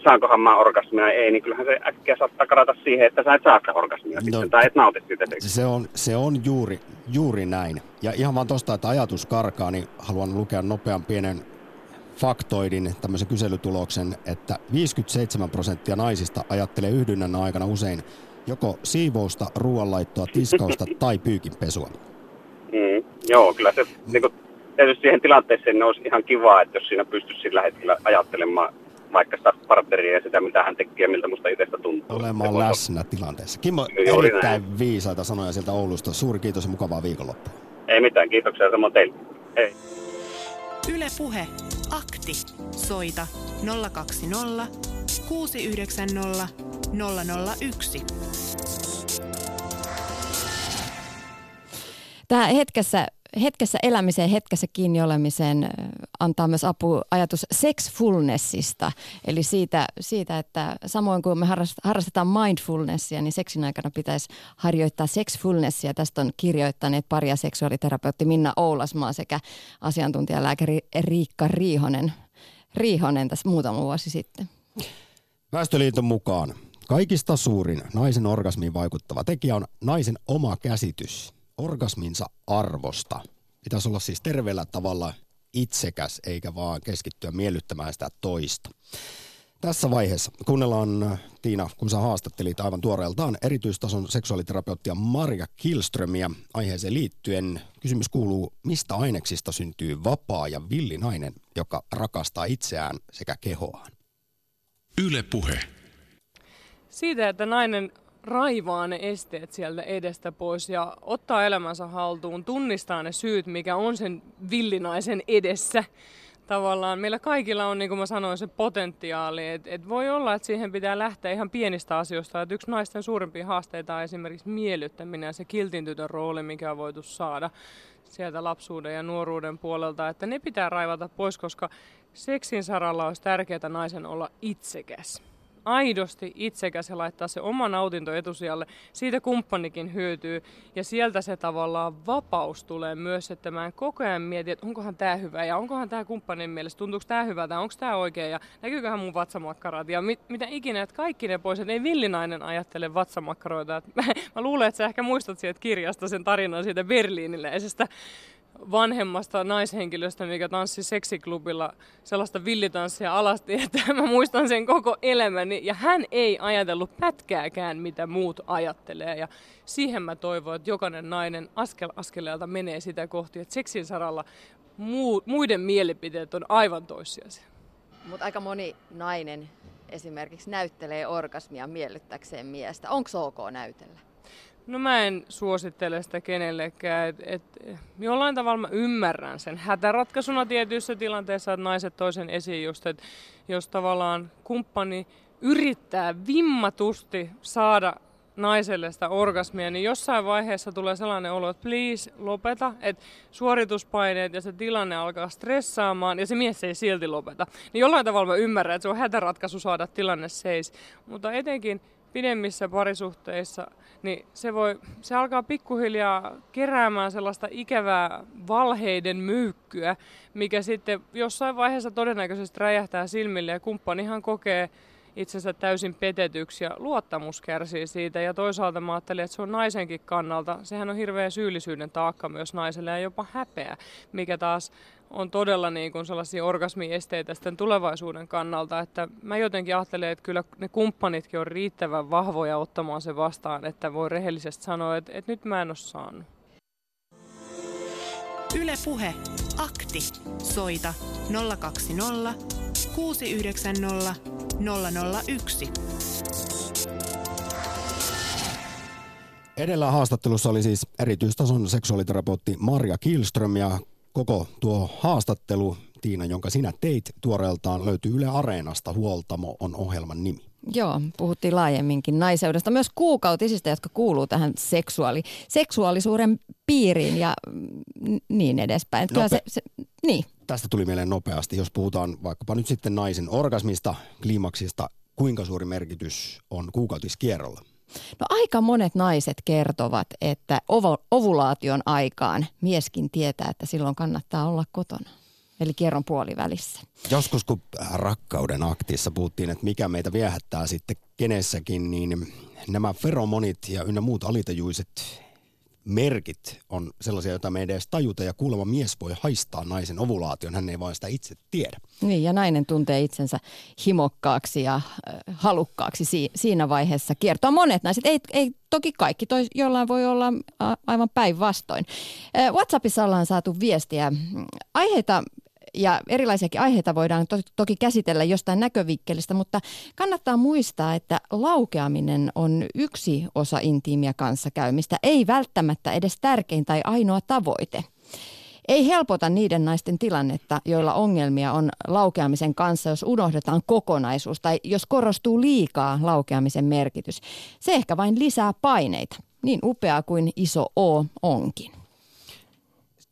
saankohan mä orgasmia, ei, niin kyllähän se äkkiä saattaa karata siihen, että sä et saa sitä orgasmia no, sitten, tai et nauti siitä. Se on, se on juuri, juuri näin. Ja ihan vaan tuosta, että ajatus karkaa, niin haluan lukea nopean pienen faktoidin, tämmöisen kyselytuloksen, että 57 prosenttia naisista ajattelee yhdynnän aikana usein joko siivousta, ruoanlaittoa, tiskausta tai pyykinpesua. Mm, joo, kyllä se niin kuin, tietysti siihen tilanteeseen olisi ihan kiva, että jos siinä pystyisi sillä hetkellä ajattelemaan vaikka sitä partneria ja sitä, mitä hän tekee ja miltä musta itsestä tuntuu. Olemaan läsnä tilanteessa. Kimmo, Juuri erittäin näin. viisaita sanoja sieltä Oulusta. Suuri kiitos ja mukavaa viikonloppua. Ei mitään, kiitoksia samoin teille. Hei. Yle Puhe. Akti. Soita 020 690 001. Tämä hetkessä hetkessä elämiseen, hetkessä kiinni olemiseen antaa myös apu ajatus sexfulnessista. Eli siitä, siitä että samoin kuin me harrastetaan mindfulnessia, niin seksin aikana pitäisi harjoittaa sexfulnessia. Tästä on kirjoittaneet paria seksuaaliterapeutti Minna Oulasmaa sekä asiantuntijalääkäri Riikka Riihonen, Riihonen tässä muutama vuosi sitten. Väestöliiton mukaan kaikista suurin naisen orgasmiin vaikuttava tekijä on naisen oma käsitys orgasminsa arvosta. Pitäisi olla siis terveellä tavalla itsekäs, eikä vaan keskittyä miellyttämään sitä toista. Tässä vaiheessa kuunnellaan Tiina, kun sä haastattelit aivan tuoreeltaan erityistason seksuaaliterapeuttia Marja Kilströmiä aiheeseen liittyen. Kysymys kuuluu, mistä aineksista syntyy vapaa ja villi nainen, joka rakastaa itseään sekä kehoaan? Yle puhe. Siitä, että nainen raivaa ne esteet sieltä edestä pois ja ottaa elämänsä haltuun, tunnistaa ne syyt, mikä on sen villinaisen edessä. Tavallaan meillä kaikilla on, niin kuin mä sanoin, se potentiaali. Et, et voi olla, että siihen pitää lähteä ihan pienistä asioista. Et yksi naisten suurimpia haasteita on esimerkiksi miellyttäminen ja se kiltin tytön rooli, mikä on voitu saada sieltä lapsuuden ja nuoruuden puolelta. Että ne pitää raivata pois, koska seksin saralla olisi tärkeää naisen olla itsekäs aidosti itsekäs ja laittaa se oma nautinto etusijalle, siitä kumppanikin hyötyy. Ja sieltä se tavallaan vapaus tulee myös, että mä en koko ajan mieti, että onkohan tämä hyvä ja onkohan tämä kumppanin mielestä, tuntuuko tämä tai onko tämä oikein ja näkyyköhän mun vatsamakkarat ja mit, mitä ikinä, että kaikki ne pois, että ei villinainen ajattele vatsamakkaroita. Mä, mä luulen, että sä ehkä muistat sieltä kirjasta sen tarinan siitä berliiniläisestä vanhemmasta naishenkilöstä, mikä tanssi seksiklubilla sellaista villitanssia alasti, että mä muistan sen koko elämäni. Ja hän ei ajatellut pätkääkään, mitä muut ajattelee. Ja siihen mä toivon, että jokainen nainen askel askeleelta menee sitä kohti, että seksin saralla muu, muiden mielipiteet on aivan toissijaisia. Mutta aika moni nainen esimerkiksi näyttelee orgasmia miellyttäkseen miestä. Onko ok näytellä? No mä en suosittele sitä kenellekään. Et, et, jollain tavalla mä ymmärrän sen hätäratkaisuna tietyissä tilanteissa, että naiset toisen esiin just, että jos tavallaan kumppani yrittää vimmatusti saada naiselle sitä orgasmia, niin jossain vaiheessa tulee sellainen olo, että please lopeta, että suorituspaineet ja se tilanne alkaa stressaamaan ja se mies ei silti lopeta. Niin jollain tavalla mä ymmärrän, että se on hätäratkaisu saada tilanne seis. Mutta etenkin pidemmissä parisuhteissa, niin se, voi, se alkaa pikkuhiljaa keräämään sellaista ikävää valheiden myykkyä, mikä sitten jossain vaiheessa todennäköisesti räjähtää silmille ja kumppanihan kokee itsensä täysin petetyksi ja luottamus kärsii siitä. Ja toisaalta mä ajattelin, että se on naisenkin kannalta. Sehän on hirveä syyllisyyden taakka myös naiselle ja jopa häpeä, mikä taas on todella niin kuin sellaisia orgasmiesteitä sitten tulevaisuuden kannalta, että mä jotenkin ajattelen, että kyllä ne kumppanitkin on riittävän vahvoja ottamaan se vastaan, että voi rehellisesti sanoa, että, että nyt mä en ole saanut. Yle Puhe. Akti. Soita 020 690 001. Edellä haastattelussa oli siis erityistason seksuaaliterapeutti Marja Kilström ja koko tuo haastattelu, Tiina, jonka sinä teit tuoreeltaan, löytyy Yle Areenasta. Huoltamo on ohjelman nimi. Joo, puhuttiin laajemminkin naiseudesta, myös kuukautisista, jotka kuuluu tähän seksuaali, seksuaalisuuden piiriin ja niin edespäin. Nope- se, se, niin. Tästä tuli mieleen nopeasti, jos puhutaan vaikkapa nyt sitten naisen orgasmista, kliimaksista, kuinka suuri merkitys on kuukautiskierrolla? No aika monet naiset kertovat, että ovulaation aikaan mieskin tietää, että silloin kannattaa olla kotona. Eli kierron puolivälissä. Joskus kun rakkauden aktissa puhuttiin, että mikä meitä viehättää sitten kenessäkin, niin nämä feromonit ja ynnä muut alitajuiset merkit on sellaisia, joita me ei edes tajuta ja kuulemma mies voi haistaa naisen ovulaation, hän ei vain sitä itse tiedä. Niin ja nainen tuntee itsensä himokkaaksi ja äh, halukkaaksi si- siinä vaiheessa kiertoa. Monet naiset, ei, ei toki kaikki, toi, jollain voi olla a- aivan päinvastoin. Äh, WhatsAppissa ollaan saatu viestiä. Aiheita ja erilaisiakin aiheita voidaan to- toki käsitellä jostain näkövinkkelistä, mutta kannattaa muistaa, että laukeaminen on yksi osa intiimiä kanssakäymistä, ei välttämättä edes tärkein tai ainoa tavoite. Ei helpota niiden naisten tilannetta, joilla ongelmia on laukeamisen kanssa, jos unohdetaan kokonaisuus tai jos korostuu liikaa laukeamisen merkitys. Se ehkä vain lisää paineita, niin upeaa kuin iso O onkin.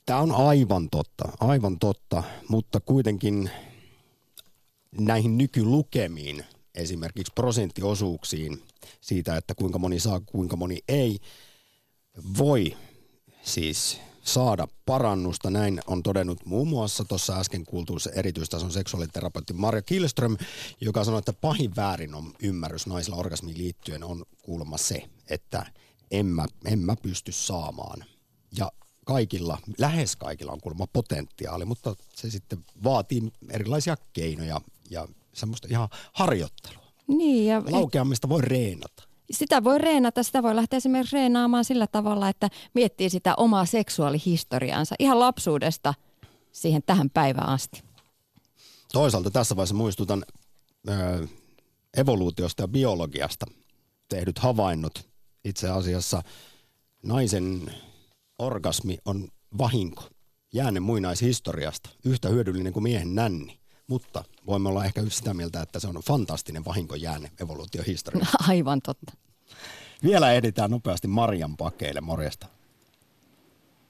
Tämä on aivan totta, aivan totta, mutta kuitenkin näihin nykylukemiin, esimerkiksi prosenttiosuuksiin siitä, että kuinka moni saa, kuinka moni ei, voi siis saada parannusta. Näin on todennut muun muassa tuossa äsken kuultu erityistason seksuaaliterapeutti Marja Kilström, joka sanoi, että pahin väärin on ymmärrys naisilla orgasmiin liittyen on kuulemma se, että en mä, en mä pysty saamaan. Ja kaikilla, lähes kaikilla on kuulemma potentiaali, mutta se sitten vaatii erilaisia keinoja ja semmoista ihan harjoittelua. Niin, ja Laukeamista voi reenata. sitä voi reenata, sitä voi lähteä esimerkiksi reenaamaan sillä tavalla, että miettii sitä omaa seksuaalihistoriaansa ihan lapsuudesta siihen tähän päivään asti. Toisaalta tässä vaiheessa muistutan ö, evoluutiosta ja biologiasta tehdyt havainnot. Itse asiassa naisen orgasmi on vahinko, jäänne muinaishistoriasta, yhtä hyödyllinen kuin miehen nänni. Mutta voimme olla ehkä sitä mieltä, että se on fantastinen vahinko jäänne evoluutiohistoriasta. Aivan totta. Vielä editään nopeasti Marjan pakeille. Morjesta.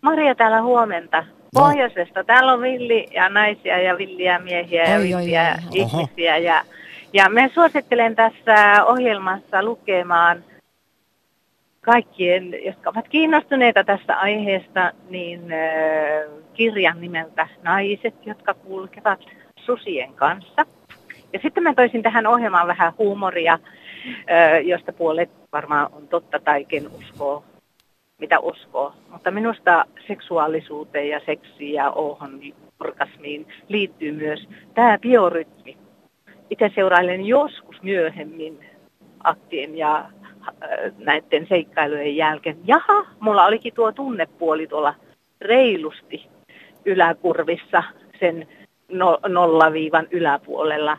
Maria täällä huomenta. Pohjoisesta. Täällä on villi ja naisia ja villiä miehiä ja Oi, oi, villiä oi. Oho. ihmisiä. Ja, ja me suosittelen tässä ohjelmassa lukemaan kaikkien, jotka ovat kiinnostuneita tästä aiheesta, niin äh, kirjan nimeltä Naiset, jotka kulkevat susien kanssa. Ja sitten mä toisin tähän ohjelmaan vähän huumoria, äh, josta puolet varmaan on totta tai ken uskoo mitä uskoo. Mutta minusta seksuaalisuuteen ja seksiin ja niin orgasmiin liittyy myös tämä biorytmi. Itse seurailen joskus myöhemmin aktien ja äh, näiden seikkailujen jälkeen. Jaha, mulla olikin tuo tunnepuoli tuolla reilusti yläkurvissa sen no, nollaviivan yläpuolella.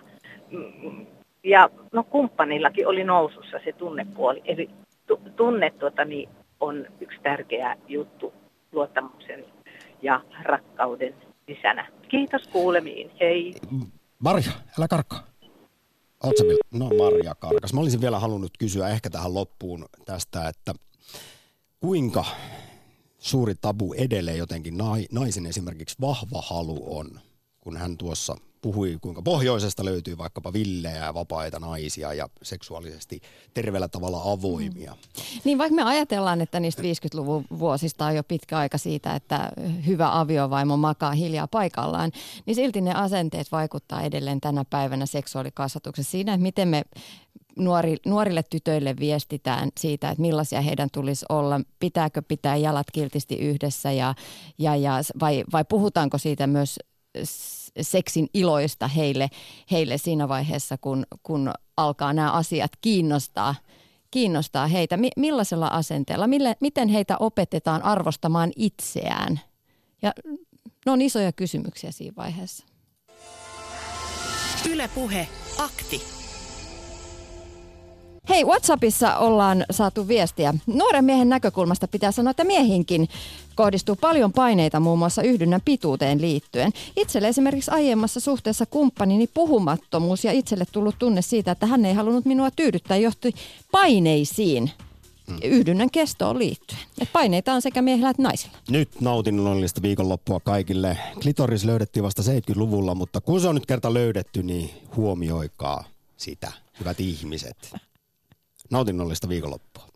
Mm, Ja no kumppanillakin oli nousussa se tunnepuoli. Eli tu, tunne tuota, niin on yksi tärkeä juttu luottamuksen ja rakkauden lisänä. Kiitos kuulemiin. Hei. Marja, älä karkkaa. Vielä? No Marja karkas. Mä olisin vielä halunnut kysyä ehkä tähän loppuun tästä, että kuinka suuri tabu edelleen jotenkin nai- naisen esimerkiksi vahva halu on, kun hän tuossa puhui, kuinka pohjoisesta löytyy vaikkapa villejä ja vapaita naisia ja seksuaalisesti terveellä tavalla avoimia. Niin vaikka me ajatellaan, että niistä 50-luvun vuosista on jo pitkä aika siitä, että hyvä aviovaimo makaa hiljaa paikallaan, niin silti ne asenteet vaikuttaa edelleen tänä päivänä seksuaalikasvatuksessa siinä, että miten me nuori, nuorille tytöille viestitään siitä, että millaisia heidän tulisi olla, pitääkö pitää jalat kiltisti yhdessä ja, ja, ja vai, vai puhutaanko siitä myös seksin iloista heille, heille siinä vaiheessa, kun, kun alkaa nämä asiat kiinnostaa, kiinnostaa heitä. Mi- millaisella asenteella, mille, miten heitä opetetaan arvostamaan itseään? Ja ne on isoja kysymyksiä siinä vaiheessa. Ylepuhe akti. Hei, WhatsAppissa ollaan saatu viestiä. Nuoren miehen näkökulmasta pitää sanoa, että miehinkin kohdistuu paljon paineita muun muassa yhdynnän pituuteen liittyen. Itselle esimerkiksi aiemmassa suhteessa kumppanini puhumattomuus ja itselle tullut tunne siitä, että hän ei halunnut minua tyydyttää, johti paineisiin yhdynnän kestoon liittyen. Et paineita on sekä miehillä että naisilla. Nyt nautinnollista viikonloppua kaikille. Klitoris löydettiin vasta 70-luvulla, mutta kun se on nyt kerta löydetty, niin huomioikaa sitä, hyvät ihmiset. Nautinnollista viikonloppua.